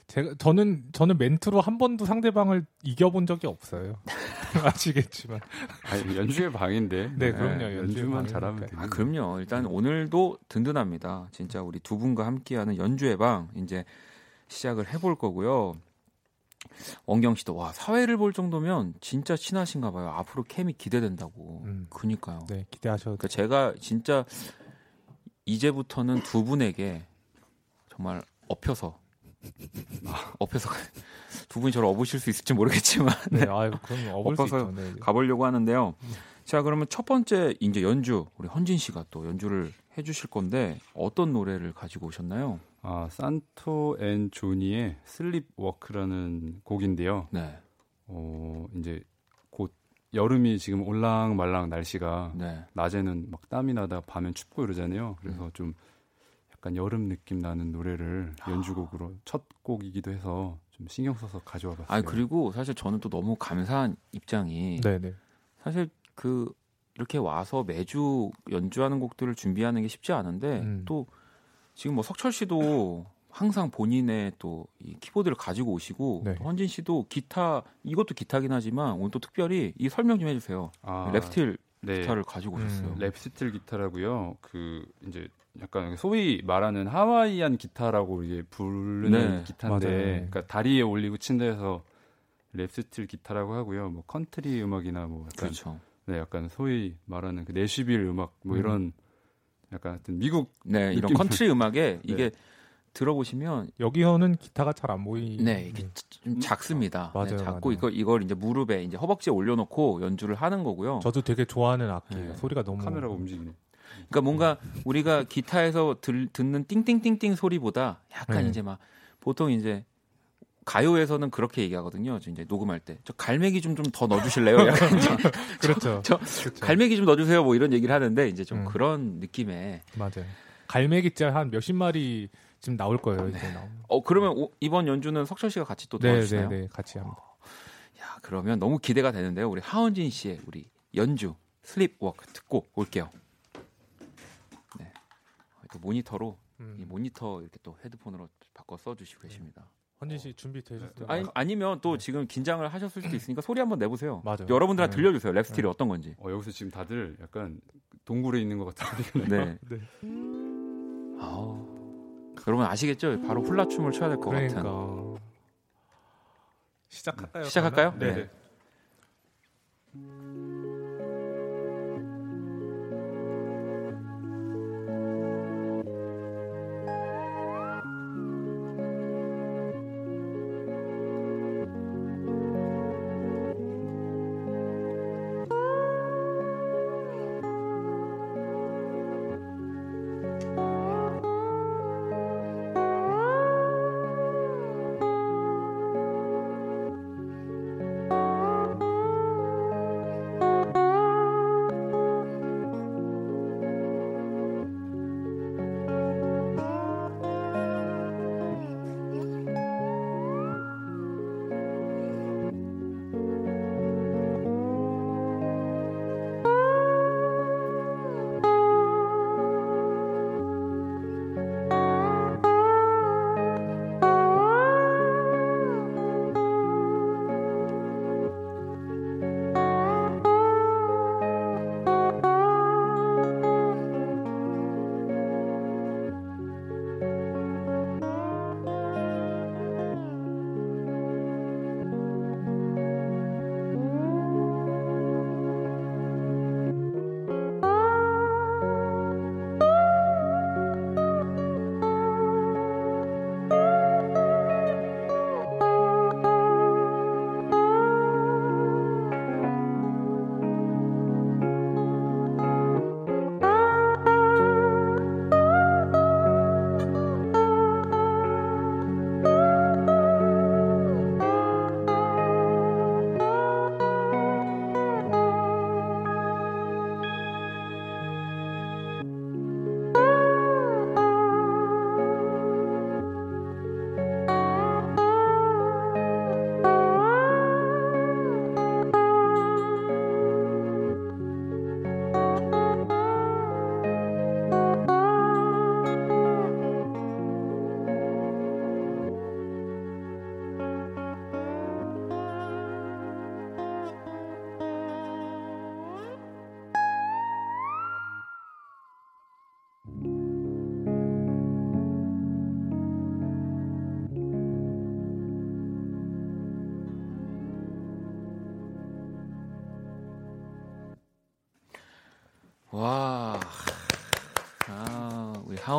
제가 저는 저는 멘트로 한 번도 상대방을 이겨본 적이 없어요. 아시겠지만. 아니, 연주의 방인데 네, 그럼요. 연주만 연주의 잘하면. 되는 아 그럼요. 일단 오늘도 든든합니다. 진짜 우리 두 분과 함께하는 연주의 방 이제 시작을 해볼 거고요. 원경 씨도 와 사회를 볼 정도면 진짜 친하신가 봐요. 앞으로 캠이 기대된다고. 음. 그니까요. 네, 기대하셔도 그러니까 제가 진짜 이제부터는 두 분에게 정말 엎혀서 아, 엎혀서 두 분이 저를 업으실 수 있을지 모르겠지만 네, 아유, 그럼 업을 있죠. 네. 가보려고 하는데요. 자 그러면 첫 번째 이제 연주 우리 헌진 씨가 또 연주를 해주실 건데 어떤 노래를 가지고 오셨나요? 아 Santo and Johnny의 Sleep Walk라는 곡인데요. 네, 어 이제 곧 여름이 지금 올랑말랑 날씨가 네. 낮에는 막 땀이 나다 밤엔 춥고 이러잖아요. 그래서 좀 약간 여름 느낌 나는 노래를 연주곡으로 첫 곡이기도 해서 좀 신경 써서 가져와 봤어요. 아 그리고 사실 저는 또 너무 감사한 입장이 네, 네. 사실 그 이렇게 와서 매주 연주하는 곡들을 준비하는 게 쉽지 않은데 음. 또 지금 뭐 석철 씨도 항상 본인의 또 이 키보드를 가지고 오시고 네. 또 헌진 씨도 기타 이것도 기타긴 하지만 오늘 또 특별히 이 설명 좀 해주세요. 아, lap steel 네. 기타를 가지고 오셨어요. 음. lap steel 기타라고요. 그 이제 약간 소위 말하는 하와이안 기타라고 이게 부르는 네, 기타인데, 맞아요. 네. 그러니까 다리에 올리고 친다 해서 lap steel 기타라고 하고요. 뭐 컨트리 음악이나 뭐 약간 그렇죠. 네, 약간 소위 말하는 그 내시빌 음악 뭐 음. 이런 약간 하여튼 미국 네, 이런. 컨트리 음악에 이게 들어보시면 여기서는 기타가 잘 안 보이. 네, 이게 좀 작습니다. 맞아요, 네, 작고 맞아요. 이거 이걸 이제 무릎에 이제 허벅지에 올려놓고 연주를 하는 거고요. 저도 되게 좋아하는 악기예요. 네. 소리가 너무 카메라가 움직이네. 그러니까 뭔가 우리가 기타에서 들, 듣는 띵띵띵띵 소리보다 약간 네. 이제 막 보통 이제 가요에서는 그렇게 얘기하거든요. 저 이제 녹음할 때 저 갈매기 좀 좀 더 넣어주실래요? 약간 이제 그렇죠. 저 그렇죠. 갈매기 좀 넣어주세요. 뭐 이런 얘기를 하는데 이제 좀 음. 그런 느낌의 맞아요. 갈매기 짤 한 몇십 마리 지금 나올 거예요. 이제 나오면. 어 그러면 오- 이번 연주는 석철 씨가 같이 또 네, 도와주시나요? 네, 네, 같이 합니다. 야 그러면 너무 기대가 되는데요. 우리 하헌진 씨의 우리 연주 Sleep Walk 듣고 올게요. 네. 또 모니터로 이 음. 모니터 이렇게 또 헤드폰으로 바꿔 써주시고 계십니다. 헌진 씨 준비 되셨어요? 아니, 아니면 또 지금 긴장을 하셨을 수도 있으니까 소리 한번 내보세요. 맞아요. 여러분들한테 네. 들려주세요. 랩 스틸이 어떤 건지. 어, 여기서 지금 다들 약간 동굴에 있는 것 같은 나요. 네. 네. 아우. 여러분 아시겠죠? 바로 훌라춤을 춰야 될것 그러니까 같은. 시작할까요? 시작할까요? 그러면? 네.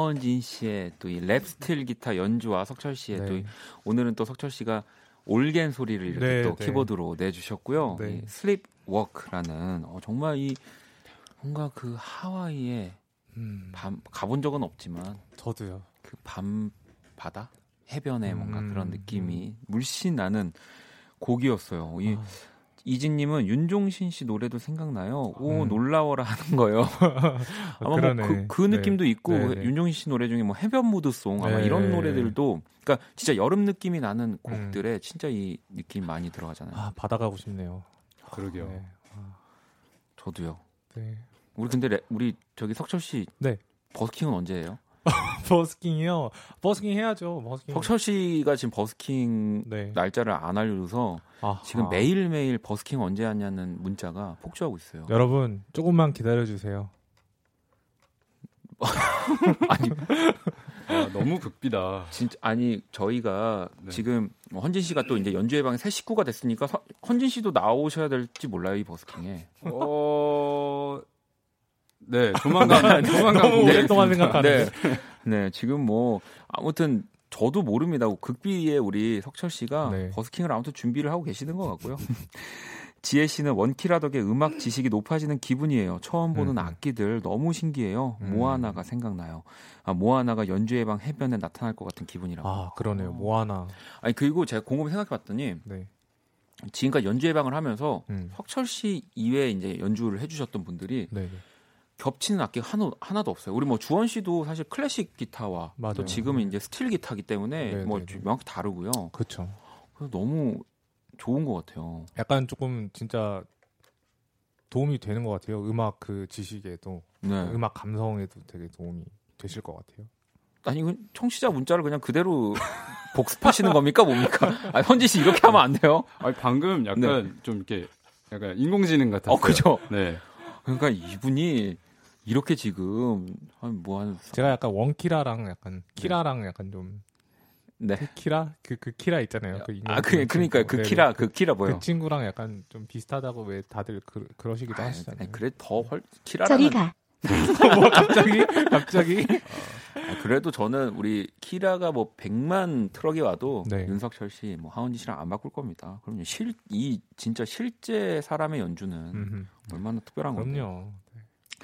하헌진 씨의 또 이 lap steel 기타 연주와 석철 씨의 네. 또 이- 오늘은 또 석철 씨가 올겐 소리를 이렇게 네, 또 네. 키보드로 내주셨고요. 네. 이 Sleep Walk라는 어, 정말 이 뭔가 그 하와이에 음, 밤 가본 적은 없지만 저도요. 그 밤 바다 해변에 뭔가 음, 그런 느낌이 물씬 나는 곡이었어요. 이 아. 이진님은 윤종신 씨 노래도 생각나요. 오 음. 놀라워라 하는 거예요. 아마 그러네. 뭐 그, 그 네. 느낌도 있고 네, 네. 윤종신 씨 노래 중에 뭐 해변 mood song 아마 네. 이런 노래들도 그러니까 진짜 여름 느낌이 나는 곡들에 진짜 이 느낌 많이 들어가잖아요. 아 바다 가고 싶네요. 그러게요. 네. 저도요. 네. 우리 근데 레- 우리 저기 석철 씨 네. 버스킹은 언제예요? 버스킹이요. 버스킹 해야죠. 버스킹. 석철 씨가 지금 버스킹 네. 날짜를 안 알려줘서 아, 지금 아. 매일 매일 버스킹 언제 하냐는 문자가 폭주하고 있어요. 여러분 조금만 기다려 주세요. 아니 아, 너무 극비다. 진짜 아니 저희가 네. 지금 뭐 헌진 씨가 또 이제 연주회 방의 새 식구가 됐으니까 서- 헌진 씨도 나오셔야 될지 몰라요 이 버스킹에. 어, 네, 조만간 조만간 너무. 오랫동안 생각하는데. 네. 네, 지금 뭐 아무튼 저도 모릅니다. 극비에 우리 석철 씨가 네. 버스킹을 아무튼 준비를 하고 계시는 것 같고요. 지혜 씨는 원키라 덕에 음악 지식이 높아지는 기분이에요. 처음 보는 음. 악기들 너무 신기해요. 음. 모아나가 생각나요. 아, 모아나가 연주회 방 해변에 나타날 것 같은 기분이라고. 아 그러네요. 모아나. 아니 그리고 제가 곰곰이 생각해봤더니 네. 지금까지 연주회 방을 하면서 음. 석철 씨 이외에 이제 연주를 해주셨던 분들이 네. 네. 겹치는 악기가 하나, 하나도 없어요. 우리 뭐 주원 씨도 사실 클래식 기타와 맞아요. 또 지금은 이제 스틸 기타기 때문에 네, 뭐 네, 네. 명확히 다르고요. 그렇죠. 그래서 너무 좋은 것 같아요. 약간 조금 진짜 도움이 되는 것 같아요. 음악 그 지식에도 네. 음악 감성에도 되게 도움이 되실 것 같아요. 아니 이건 청취자 문자를 그냥 그대로 복습하시는 겁니까 뭡니까? 아 현지 씨 이렇게 하면 안 돼요. 아니, 방금 약간 좀 이렇게 약간 인공지능 같았어요. 어 그죠. 네. 그러니까 이분이 이렇게 지금 한뭐한 제가 약간 원키라랑 약간 키라랑 약간 좀 네. 키라 그그 키라 있잖아요. 그 아 그, 그러니까요 친구. 그. 키라 그 키라 뭐요? 그 친구랑 약간 좀 비슷하다고 왜 다들 그, 그러시기도 아, 하시잖아요. 그래 더헐 저리 키라라는 가. 뭐 갑자기 갑자기 아, 그래도 저는 우리 키라가 뭐 100만 트럭이 와도 네. 윤석철 씨, 뭐 하은지 씨랑 안 바꿀 겁니다. 그럼요. 실, 이 진짜 실제 사람의 연주는 음흠. 얼마나 특별한 건데. 그럼요.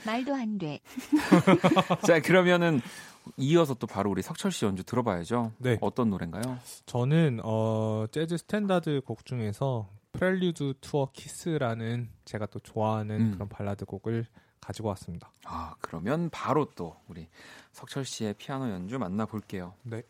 말도 안 돼. 자, 그러면은 이어서 또 바로 우리 석철 씨 연주 들어봐야죠. 네. 어떤 노래인가요? 저는 어 재즈 스탠다드 곡 중에서 Prelude to a Kiss라는 제가 또 좋아하는 음. 그런 발라드 곡을 가지고 왔습니다. 아, 그러면 바로 또 우리 석철 씨의 피아노 연주 만나 볼게요. 네.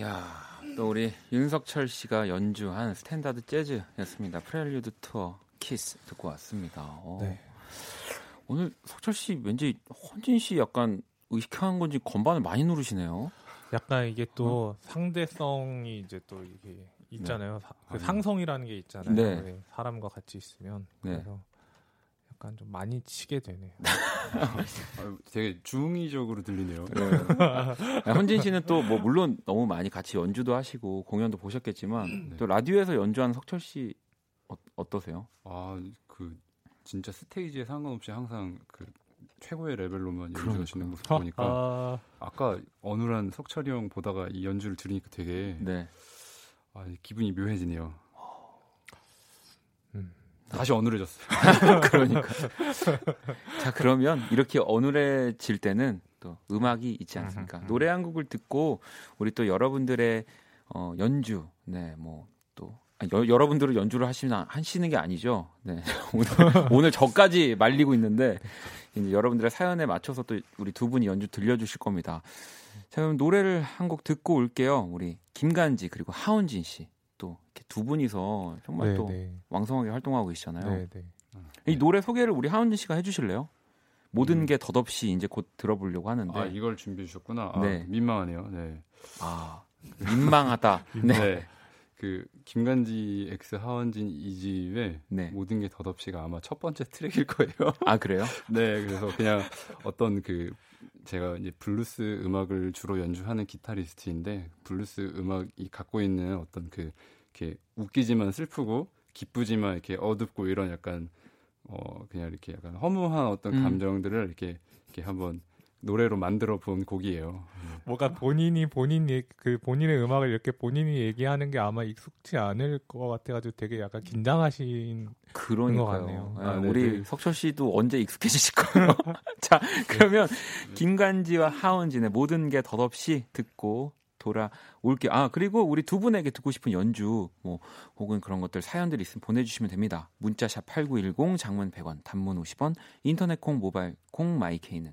야, 또 우리 윤석철 씨가 연주한 스탠다드 재즈였습니다. Prelude to a Kiss 듣고 왔습니다. 어. 네. 오늘 석철 씨 왠지 헌진 씨 약간 의식한 건지 건반을 많이 누르시네요. 약간 이게 또 상대성이 이제 또 이게 있잖아요. 사- 그 상성이라는 게 있잖아요. 네. 네, 사람과 같이 있으면 네. 그래서 약간 좀 많이 치게 되네요. 아, 되게 중의적으로 들리네요. 아, 헌진 씨는 또 뭐 물론 너무 많이 같이 연주도 하시고 공연도 보셨겠지만 네. 또 라디오에서 연주하는 석철 씨 어, 어떠세요? 아, 그 진짜 스테이지에 상관없이 항상 그 최고의 레벨로만. 연주하시는 모습 보니까 아, 아까 어눌한 석철이 형 보다가 이 연주를 들으니까 되게 네. 아, 기분이 묘해지네요. 음. 다시 어눌해졌어요. 그러니까. 자, 그러면 이렇게 어눌해질 때는 또 음악이 있지 않습니까? 음, 노래 한 곡을 듣고 우리 또 여러분들의 어, 연주, 네, 뭐 또 여러분들은 연주를 하시는 하시는 게 아니죠. 네, 오늘 오늘 저까지 말리고 있는데 이제 여러분들의 사연에 맞춰서 또 우리 두 분이 연주 들려주실 겁니다. 자, 그럼 노래를 한 곡 듣고 올게요. 우리 김간지 그리고 하은진 씨. 또 이렇게 두 분이서 정말 네, 또 네, 왕성하게 활동하고 계시잖아요. 네, 네. 이 노래 소개를 우리 하헌진 씨가 해주실래요? 모든 음. 게 덧없이 이제 곧 들어보려고 하는데 아, 이걸 준비해 주셨구나. 아, 네. 민망하네요. 네. 아, 민망하다. 네. 네. 그 김간지 X 하헌진 이 집의 네. 모든 게 덧없이가 아마 첫 번째 트랙일 거예요. 아 그래요? 네, 그래서 그냥 어떤 그 제가 이제 블루스 음악을 주로 연주하는 기타리스트인데 블루스 음악이 갖고 있는 어떤 그 이렇게 웃기지만 슬프고 기쁘지만 이렇게 어둡고 이런 약간 어 그냥 이렇게 약간 허무한 어떤 음. 감정들을 이렇게 이렇게 한번 노래로 만들어 본 곡이에요. 뭐가 본인이 본인 얘- 그 본인의 음악을 이렇게 본인이 얘기하는 게 아마 익숙지 않을 것 같아가지고 되게 약간 긴장하신 그러니까요. 것 같네요. 네, 아, 네, 우리 네. 석철 씨도 언제 익숙해지실 거예요. 자, 그러면 김간지와 하은진의 모든 게 덧없이 듣고 돌아올게요. 아 그리고 우리 두 분에게 듣고 싶은 연주 뭐 혹은 그런 것들 사연들 있으면 보내주시면 됩니다. 문자샵 #8910 장문 100원, 단문 50원, 인터넷 콩, 모바일 콩, 마이케이는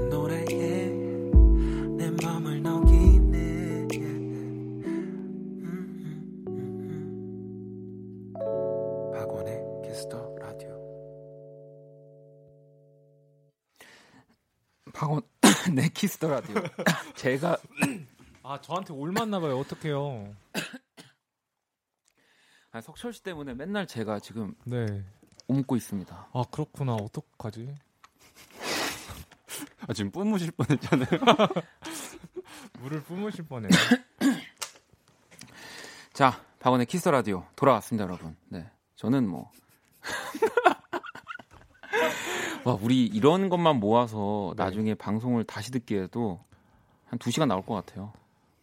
박원 네 키스터 라디오. 제가 아 저한테 올맞나 봐요 어떡해요 아, 석철 씨 때문에 맨날 제가 지금 네. 옮고 있습니다. 아 그렇구나 어떡하지 아, 지금 뿜으실 뻔했잖아요. 물을 뿜으실 뻔해 자, 박원의 키스 라디오 돌아왔습니다, 여러분. 네, 저는 뭐. 와, 우리 이런 것만 모아서 네. 나중에 방송을 다시 듣기에도 한두 시간 나올 것 같아요.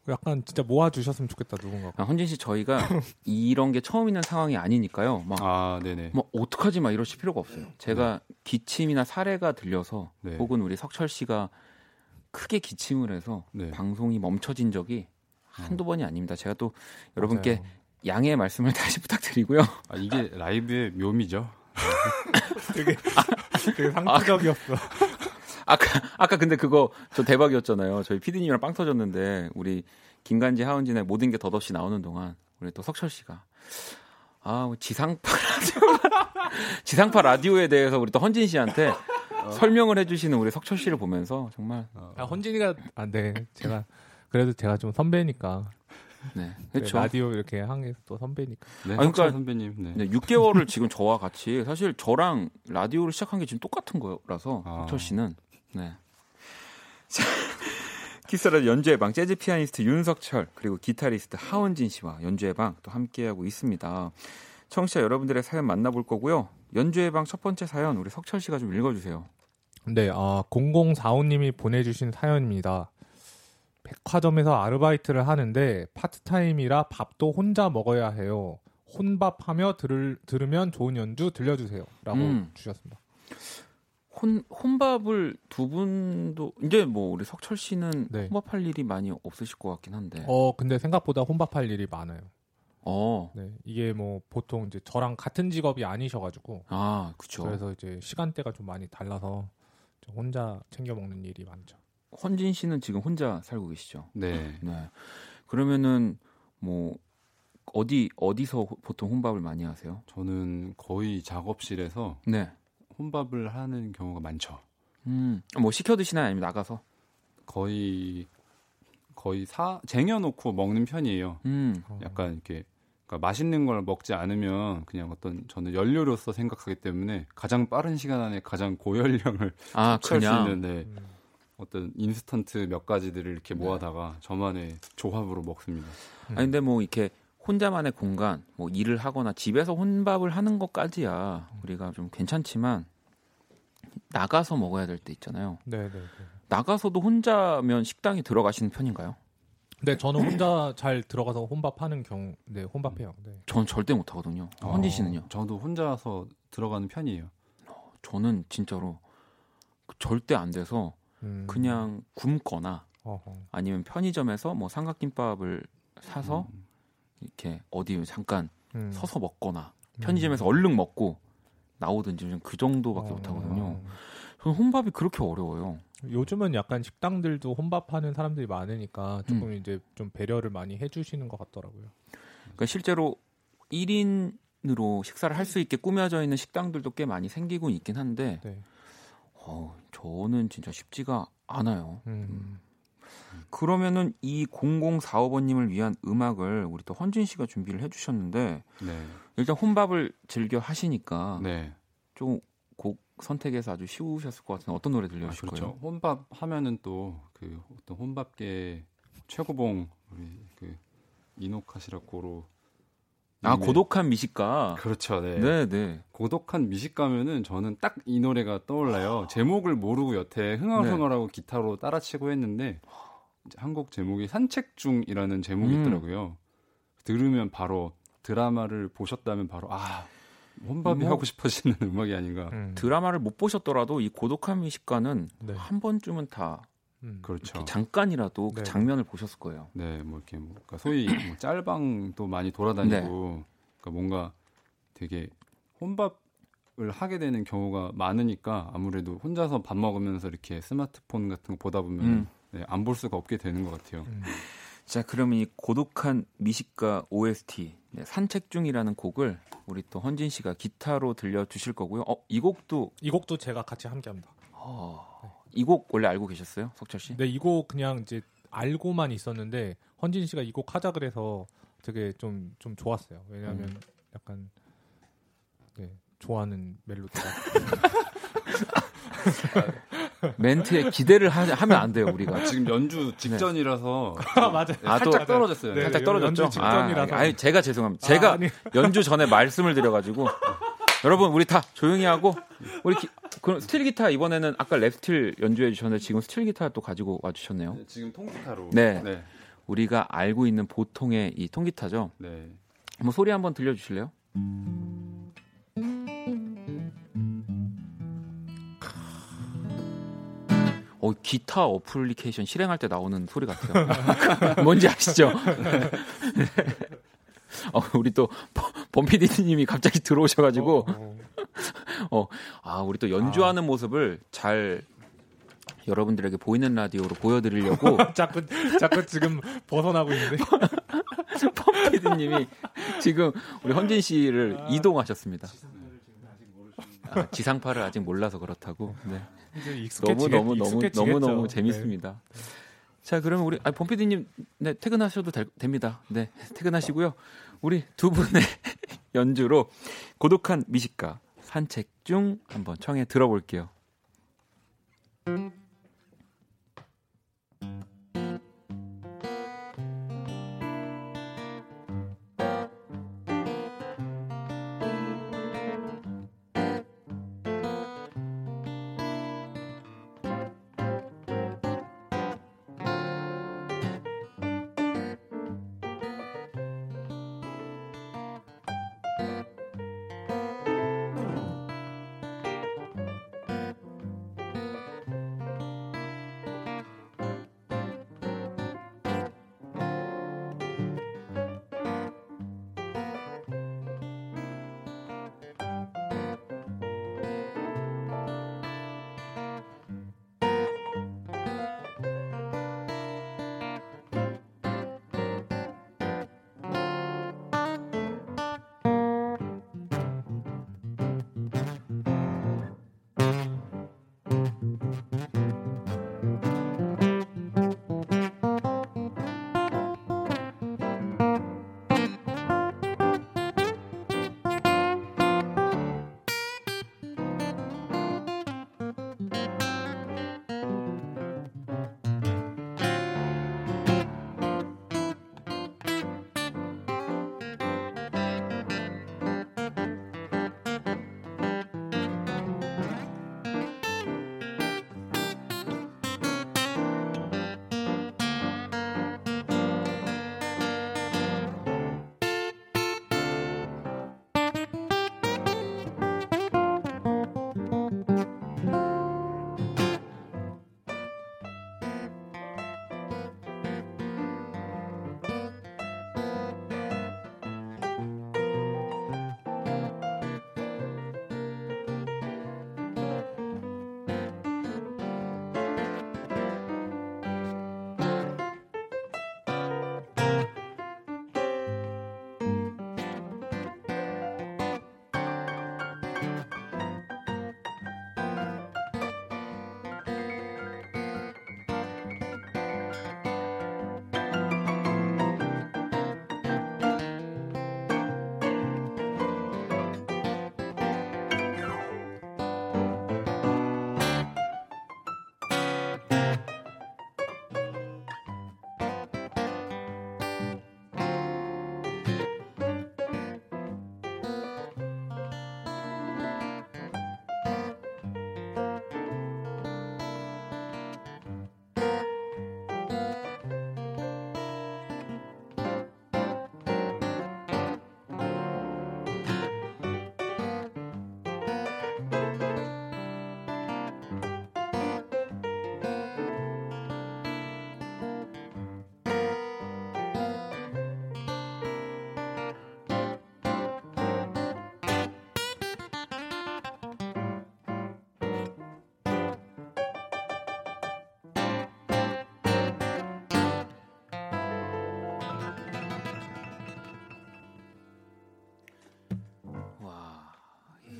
약간 진짜 모아 주셨으면 좋겠다 누군가가 아, 헌진 씨, 저희가 이런 게 처음 있는 상황이 아니니까요. 막, 아, 네네. 뭐, 어떡하지 막 이러실 필요가 없어요. 제가 기침이나 사례가 들려서 네. 혹은 우리 석철 씨가 크게 기침을 해서 네. 방송이 멈춰진 적이 한두 번이 아닙니다. 제가 또 여러분께 맞아요. 양해의 말씀을 다시 부탁드리고요. 아, 이게 라이브의 묘미죠. 되게 상투적이었어. 아까 아까 근데 그거 저 대박이었잖아요. 저희 피디님이랑 빵 터졌는데 우리 김간지 하은진의 모든 게 덧없이 나오는 동안 우리 또 석철 씨가 아뭐 지상파 라디오 지상파 라디오에 대해서 우리 또 헌진 씨한테 설명을 해주시는 우리 석철 씨를 보면서 정말 아 헌진이가 아네. 제가 그래도 제가 좀 선배니까 네 네, 그렇죠. 라디오 이렇게 한게또 선배니까 네, 아, 그러니까- 선배님. 네. 네, 6개월을 지금 저와 같이 사실 저랑 라디오를 시작한 게 지금 똑같은 거라서 아. 석철 씨는 네. 자, 키스라 연주의 방 재즈 피아니스트 윤석철 그리고 기타리스트 하원진 씨와 연주의 방또 함께하고 있습니다. 청취자 여러분들의 사연 만나볼 거고요. 연주의 방첫 번째 사연 우리 석철 씨가 좀 읽어주세요. 네, 아, 0045님이 보내주신 사연입니다. 백화점에서 아르바이트를 하는데 파트타임이라 밥도 혼자 먹어야 해요. 혼밥하며 들을, 들으면 좋은 연주 들려주세요. 라고 음. 주셨습니다. 혼 혼밥을 두 분도 이제 뭐 우리 석철 씨는 네. 혼밥할 일이 많이 없으실 것 같긴 한데. 어 근데 생각보다 혼밥할 일이 많아요. 어. 네, 이게 뭐 보통 이제 저랑 같은 직업이 아니셔가지고 아, 그쵸. 그래서 이제 시간대가 좀 많이 달라서 저 혼자 챙겨 먹는 일이 많죠. 헌진 씨는 지금 혼자 살고 계시죠? 네. 네. 그러면은 뭐 어디 어디서 호- 보통 혼밥을 많이 하세요? 저는 거의 작업실에서 네. 혼밥을 하는 경우가 많죠. 음. 뭐 시켜 드시나요? 아니면 나가서? 거의 거의 사 쟁여놓고 먹는 편이에요. 음. 어, 약간 이렇게 그러니까 맛있는 걸 먹지 않으면 그냥 어떤 저는 연료로서 생각하기 때문에 가장 빠른 시간 안에 가장 고열량을 아, 취할 수 그냥 있는데 음. 어떤 인스턴트 몇 가지들을 이렇게 네. 모아다가 저만의 조합으로 먹습니다. 아니 근데 뭐 이렇게 혼자만의 공간, 뭐 일을 하거나 집에서 혼밥을 하는 것까지야 우리가 좀 괜찮지만 나가서 먹어야 될 때 있잖아요. 네, 네, 네. 나가서도 혼자면 식당에 들어가시는 편인가요? 네, 저는 혼자 잘 들어가서 혼밥하는 경우, 네, 혼밥해요. 네. 전 절대 못 하거든요. 헌진 씨는요? 어, 저도 혼자서 들어가는 편이에요. 저는 진짜로 절대 안 돼서 음. 그냥 굶거나 어허. 아니면 편의점에서 뭐 삼각김밥을 사서 음. 이렇게 어디 잠깐 음. 서서 먹거나 편의점에서 얼른 먹고 나오든지 좀 그 정도밖에 어, 못 하거든요. 어. 저는 혼밥이 그렇게 어려워요. 요즘은 약간 식당들도 혼밥하는 사람들이 많으니까 조금 음. 이제 좀 배려를 많이 해주시는 것 같더라고요. 그러니까 실제로 1인으로 식사를 할 수 있게 꾸며져 있는 식당들도 꽤 많이 생기고 있긴 한데 네. 어, 저는 진짜 쉽지가 않아요. 음. 그러면은 이 0045번님을 위한 음악을 우리 또 헌진 씨가 준비를 해주셨는데 네. 일단 혼밥을 즐겨 하시니까 네. 좀곡 선택해서 아주 쉬우셨을 것 같은데 어떤 노래 아, 들려주실 그렇죠. 거예요? 혼밥 하면은 또그 어떤 혼밥계 최고봉 우리 그 이노카시라코로 아 님의- 고독한 미식가. 그렇죠. 네. 네, 네. 고독한 미식가면은 저는 딱 이 노래가 떠올라요. 제목을 모르고 여태 흥얼흥얼하고 네. 기타로 따라치고 했는데 한곡 제목이 산책 중이라는 제목이 음. 있더라고요. 들으면 바로 드라마를 보셨다면 바로 아 혼밥이 뭐- 하고 싶어지는 음악이 아닌가. 음. 드라마를 못 보셨더라도 이 고독한 미식가는 네. 한 번쯤은 다 음. 그렇죠. 이렇게 잠깐이라도 그 네. 장면을 보셨을 거예요. 네, 뭐 이렇게 뭐 그러니까 소위 뭐 짤방도 많이 돌아다니고 네. 그러니까 뭔가 되게 혼밥을 하게 되는 경우가 많으니까 아무래도 혼자서 밥 먹으면서 이렇게 스마트폰 같은 거 보다 보면 음. 네, 안볼 수가 없게 되는 것 같아요. 음. 자, 그러면 이 고독한 미식가 OST 네, 산책 중이라는 곡을 우리 또 헌진 씨가 기타로 들려 주실 거고요. 어, 이 곡도 이 곡도 제가 같이 함께합니다. 어, 이 곡 원래 알고 계셨어요, 석철 씨? 네, 이 곡 그냥 이제 알고만 있었는데 헌진 씨가 이 곡 하자 그래서 되게 좀좀 좋았어요. 왜냐하면 음. 약간 네, 좋아하는 멜로디가 멘트에 기대를 하, 하면 안 돼요, 우리가. 지금 연주 직전이라서 맞아요. 아, 또 살짝 떨어졌어요. 네. 살짝 떨어졌죠. 연주 직전이라서. 아, 아니, 제가 죄송합니다. 제가 아. 연주 전에 말씀을 드려가지고 여러분 우리 다 조용히 하고 우리 기, 그럼 스틸 기타 이번에는 아까 lap steel 연주해 주셨는데 지금 스틸 기타 또 가지고 와 주셨네요. 네, 지금 통기타로 네. 네. 우리가 알고 있는 보통의 이 통기타죠. 네. 한번 소리 한번 들려 주실래요? 어, 기타 어플리케이션 실행할 때 나오는 소리 같아요. 뭔지 아시죠? 어, 우리 또 범피디님이 갑자기 들어오셔가지고 어, 어. 아 우리 또 연주하는 모습을 잘 여러분들에게 보이는 라디오로 보여드리려고 자꾸 자꾸 지금 벗어나고 있는데 범피디님이 지금 우리 헌진 씨를 이동하셨습니다. 아, 지상파를 아직 몰라서 그렇다고. 네. 너무 너무 너무. 너무 너무 네. 재밌습니다. 자, 그러면 우리 아, 범피디님 네, 퇴근하셔도 될- 됩니다. 네, 퇴근하시고요. 우리 두 분의 연주로 고독한 미식가 산책 중 한번 청해 들어볼게요.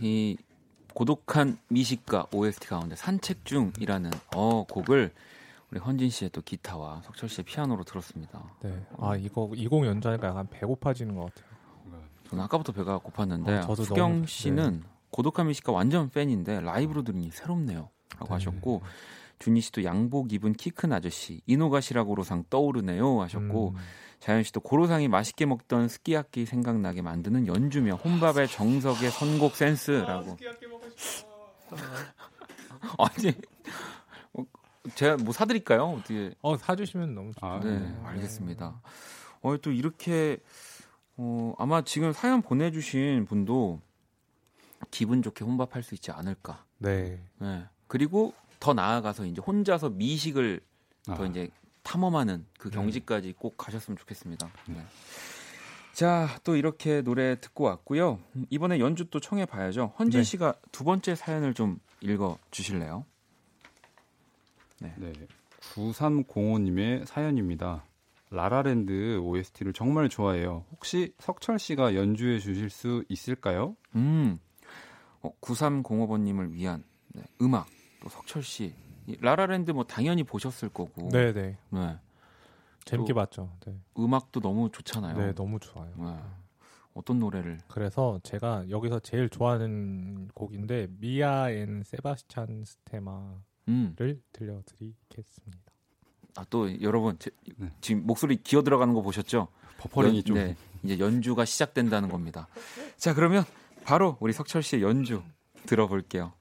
이 고독한 미식가 OST 가운데 산책 중이라는 어 곡을 우리 헌진 씨의 또 기타와 석철 씨의 피아노로 들었습니다. 네. 아 이거 이곡 연주하니까 약간 배고파지는 것 같아요. 저는 아까부터 배가 고팠는데 어, 저도 수경 너무- 씨는 고독한 미식가 완전 팬인데 라이브로 들으니 새롭네요. 라고 네. 하셨고 준희 씨도 양복 입은 키 큰 아저씨 이노가시라고로상 떠오르네요 하셨고 음, 자연 씨도 고로상이 맛있게 먹던 스키야키 생각나게 만드는 연주며 혼밥의 정석의 선곡 센스라고. 아니, 어, 제가 뭐 사드릴까요? 어떻게? 어 사주시면 너무 좋 아, 네, 알겠습니다. 어, 또 이렇게 어, 아마 지금 사연 보내주신 분도 기분 좋게 혼밥할 수 있지 않을까. 네. 네. 그리고 더 나아가서 이제 혼자서 미식을 더 아. 이제 탐험하는 그 경지까지 꼭 가셨으면 좋겠습니다. 네. 자, 또 이렇게 노래 듣고 왔고요. 음, 이번에 연주 또 청해 봐야죠. 헌진 네. 씨가 두 번째 사연을 좀 읽어 주실래요? 네. 9305님의 사연입니다. 라라랜드 OST를 정말 좋아해요. 혹시 석철 씨가 연주해 주실 수 있을까요? 음. 어, 9305번님을 위한 네, 음악 또 석철 씨이 라라랜드 뭐 당연히 보셨을 거고 네, 네. 네. 재밌게 또- 봤죠. 네. 음악도 너무 좋잖아요. 네, 너무 좋아요. 네. 어떤 노래를 그래서 제가 여기서 제일 좋아하는 곡인데 Mia and Sebastian's Theme를 음. 들려드리겠습니다. 아, 또 여러분 제- 네. 지금 목소리 기어 들어가는 거 보셨죠? 버퍼링이 연- 좀 네, 이제 연주가 시작된다는 겁니다. 자, 그러면 바로 우리 석철 씨의 연주 들어볼게요.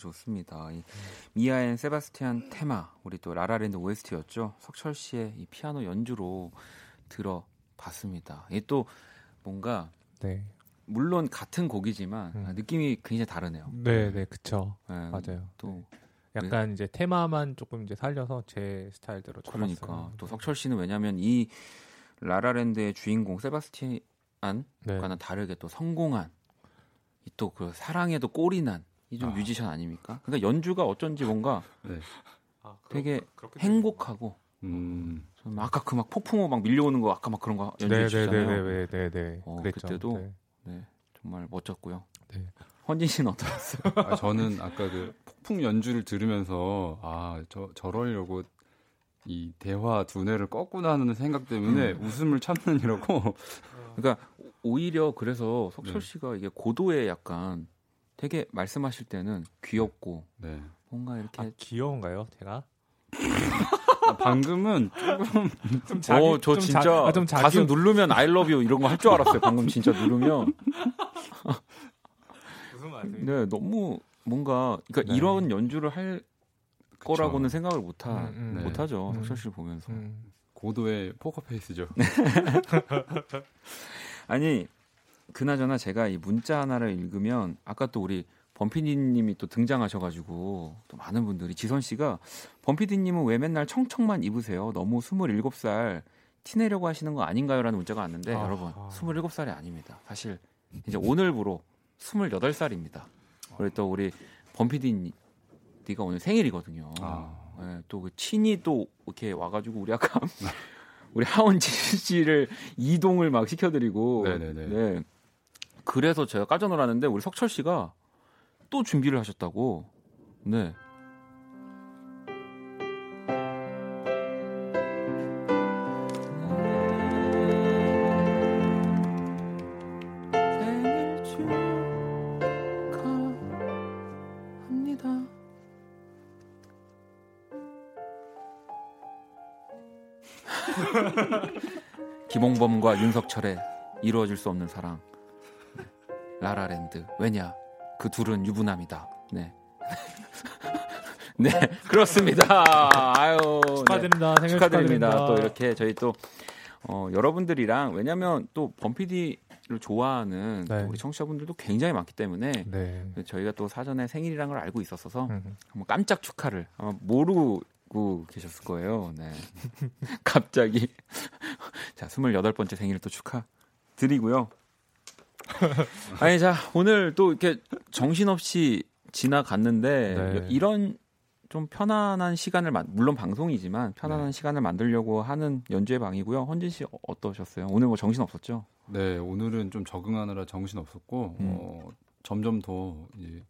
좋습니다. 이 Mia and Sebastian Theme, 우리 또 라라랜드 OST였죠. 석철 씨의 이 피아노 연주로 들어봤습니다. 이게 또 뭔가 네. 물론 같은 곡이지만 음. 아, 느낌이 굉장히 다르네요. 네, 네, 그쵸. 네, 맞아요. 또 약간 이제 테마만 조금 이제 살려서 제 스타일대로 그러니까 쳐봤어요. 또 석철 씨는 왜냐하면 이 라라랜드의 주인공 세바스티안과는 네. 다르게 또 성공한 또 그 사랑에도 꼴이 난 이좀 아. 뮤지션 아닙니까? 그러니까 연주가 어쩐지 뭔가 네. 아, 되게 행복하고 음, 아까 그 막 폭풍우 막 밀려오는 거 아까 막 그런 거 연주해 주셨잖아요. 네네네네, 네, 네, 어, 그랬죠. 그때도 네. 네, 정말 멋졌고요. 네. 헌진 씨는 어떠셨어요? 아, 저는 아까 그 폭풍 연주를 들으면서 아, 저 저러려고 이 대화 두뇌를 껐구나 하는 생각 때문에 음. 웃음을 참느니라고 그러니까 오히려 그래서 석철 네. 씨가 이게 고도에 약간 되게 말씀하실 때는 귀엽고 네. 뭔가 이렇게 아, 귀여운가요, 제가? 아, 방금은 조금 좀 자기, 어, 저 좀 진짜 자, 아, 좀 자기 가슴 누르면 I love you 이런 거 할 줄 알았어요. 방금 진짜 누르면. 무슨 말이에요? 네, 너무 뭔가 그러니까 네. 이런 연주를 할 그쵸. 거라고는 생각을 못 하, 음, 음. 네. 못 하죠. 음. 석철 씨를 보면서. 음. 고도의 포커 페이스죠. 아니 그나저나 제가 이 문자 하나를 읽으면 아까 또 우리 범피디님이 또 등장하셔가지고 또 많은 분들이 지선 씨가 범피디님은 왜 맨날 청청만 입으세요? 너무 27살 티 내려고 하시는 거 아닌가요?라는 문자가 왔는데 아, 여러분 아. 27살이 아닙니다. 사실 이제 오늘부로 28살입니다. 그리고 또 우리 범피디가 오늘 생일이거든요. 아. 네, 또그 친이 또 이렇게 와가지고 우리 아까 우리 하원 진 씨를 이동을 막 시켜드리고 네네네. 네. 그래서 제가 깜짝 놀랐는데 우리 석철 씨가 또 준비를 하셨다고. 네. 김홍범과 윤석철의 이루어질 수 없는 사랑. 네. 라라랜드. 왜냐? 그 둘은 유부남이다. 네. 네, 그렇습니다. 아유. 네. 축하드립니다. 생일 축하드립니다. 축하드립니다. 또 이렇게 저희 또 어, 여러분들이랑 왜냐면 또 범피디를 좋아하는 또 네. 우리 청취자분들도 굉장히 많기 때문에 네. 저희가 또 사전에 생일이란 걸 알고 있었어서 음. 한번 깜짝 축하를 아마 모르고 계셨을 거예요. 네. 갑자기 자, 28번째 생일을 또 축하 드리고요. 아니 자, 오늘 또 이렇게 정신없이 지나갔는데 네. 이런 좀 편안한 시간을 만- 물론 방송이지만 편안한 네. 시간을 만들려고 하는 연주의 방이고요. 헌진 씨 어- 어떠셨어요? 오늘 뭐 정신 없었죠? 네, 오늘은 좀 적응하느라 정신 없었고 음. 어, 점점 더 이제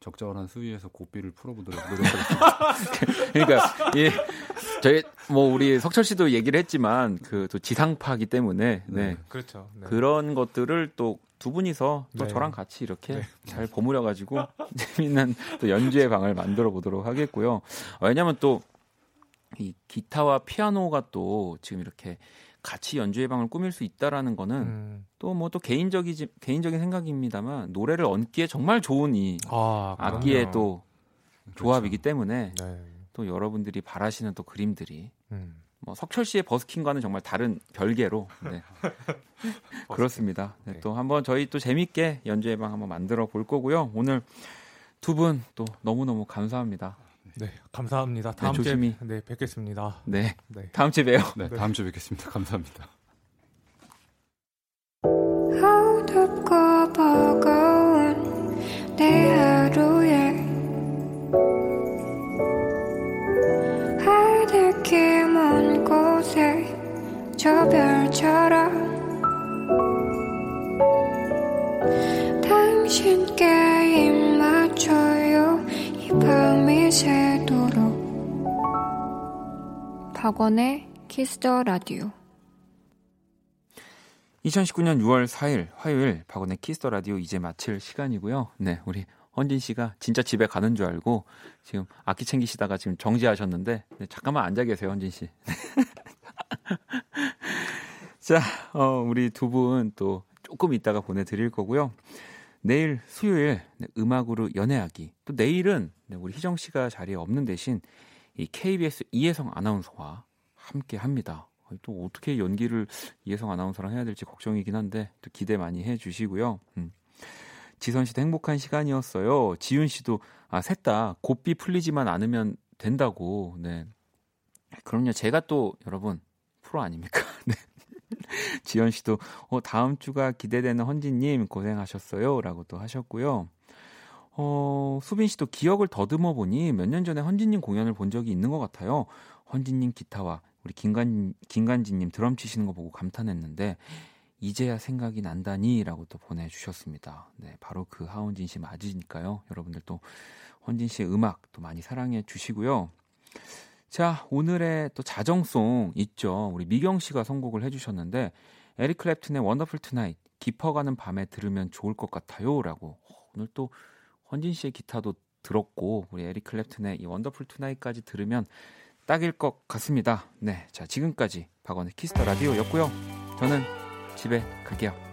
적절한 수위에서 고삐를 풀어보도록 노력하겠습니다. 그러니까 예, 저희 뭐 우리 석철 씨도 얘기를 했지만 그 또 지상파기 때문에 네. 네. 그렇죠. 네. 그런 것들을 또 두 분이서 또 네. 저랑 같이 이렇게 네. 잘 버무려 가지고 재밌는 또 연주의 방을 만들어 보도록 하겠고요. 왜냐하면 또 이 기타와 피아노가 또 지금 이렇게 같이 연주의 방을 꾸밀 수 있다라는 거는 음. 또뭐또 개인적이지 개인적인 생각입니다만 노래를 얹기에 정말 좋은 이 아, 악기의. 또 조합이기 때문에 네. 또 여러분들이 바라시는 또 그림들이 음. 뭐 석철 씨의 버스킹과는 정말 다른 별개로 네. 그렇습니다. 네, 네. 또 한번 저희 또 재밌게 연주회 방 한번 만들어 볼 거고요. 오늘 두 분 또 너무 너무 감사합니다. 네, 감사합니다. 다음 조심히. 주에 네, 뵙겠습니다. 네, 네. 다음 주에 봬요. 네, 다음 주에 뵙겠습니다. 감사합니다. 내 저 별처럼 당신께 입 맞춰요 이 밤이 새도록 박원의 키스더 라디오 2019년 6월 4일 화요일 박원의 Kiss the Radio 이제 마칠 시간이고요. 네, 우리 헌진 씨가 진짜 집에 가는 줄 알고 지금 악기 챙기시다가 지금 정지하셨는데 네, 잠깐만 앉아 계세요, 헌진 씨. 자, 어, 우리 두 분 또 조금 이따가 보내드릴 거고요. 내일 수요일 네, 음악으로 연애하기. 또 내일은 네, 우리 희정 씨가 자리에 없는 대신 이 KBS 이혜성 아나운서와 함께 합니다. 어, 또 어떻게 연기를 이혜성 아나운서랑 해야 될지 걱정이긴 한데 또 기대 많이 해주시고요. 음. 지선 씨도 행복한 시간이었어요. 지윤 씨도 아 셋 다 고삐 풀리지만 않으면 된다고. 네. 그럼요. 제가 또 여러분 프로 아닙니까? 네. 지연 씨도 어, 다음 주가 기대되는 헌진님 고생하셨어요라고 또 하셨고요. 어, 수빈 씨도 기억을 더듬어 보니 몇 년 전에 헌진님 공연을 본 적이 있는 것 같아요. 헌진님 기타와 우리 김간 김간지님 드럼 치시는 거 보고 감탄했는데 이제야 생각이 난다니라고 또 보내주셨습니다. 네, 바로 그 하헌진 씨 맞으니까요. 여러분들 또 헌진 씨의 음악 또 많이 사랑해 주시고요. 자, 오늘의 또 자정송 있죠. 우리 미경 씨가 선곡을 해주셨는데 에릭 클랩튼의 Wonderful Tonight 깊어가는 밤에 들으면 좋을 것 같아요 라고 오늘 또 헌진 씨의 기타도 들었고 우리 에릭 클랩튼의 이 Wonderful Tonight까지 들으면 딱일 것 같습니다. 네, 자 지금까지 박원의 Kiss the Radio였고요. 저는 집에 갈게요.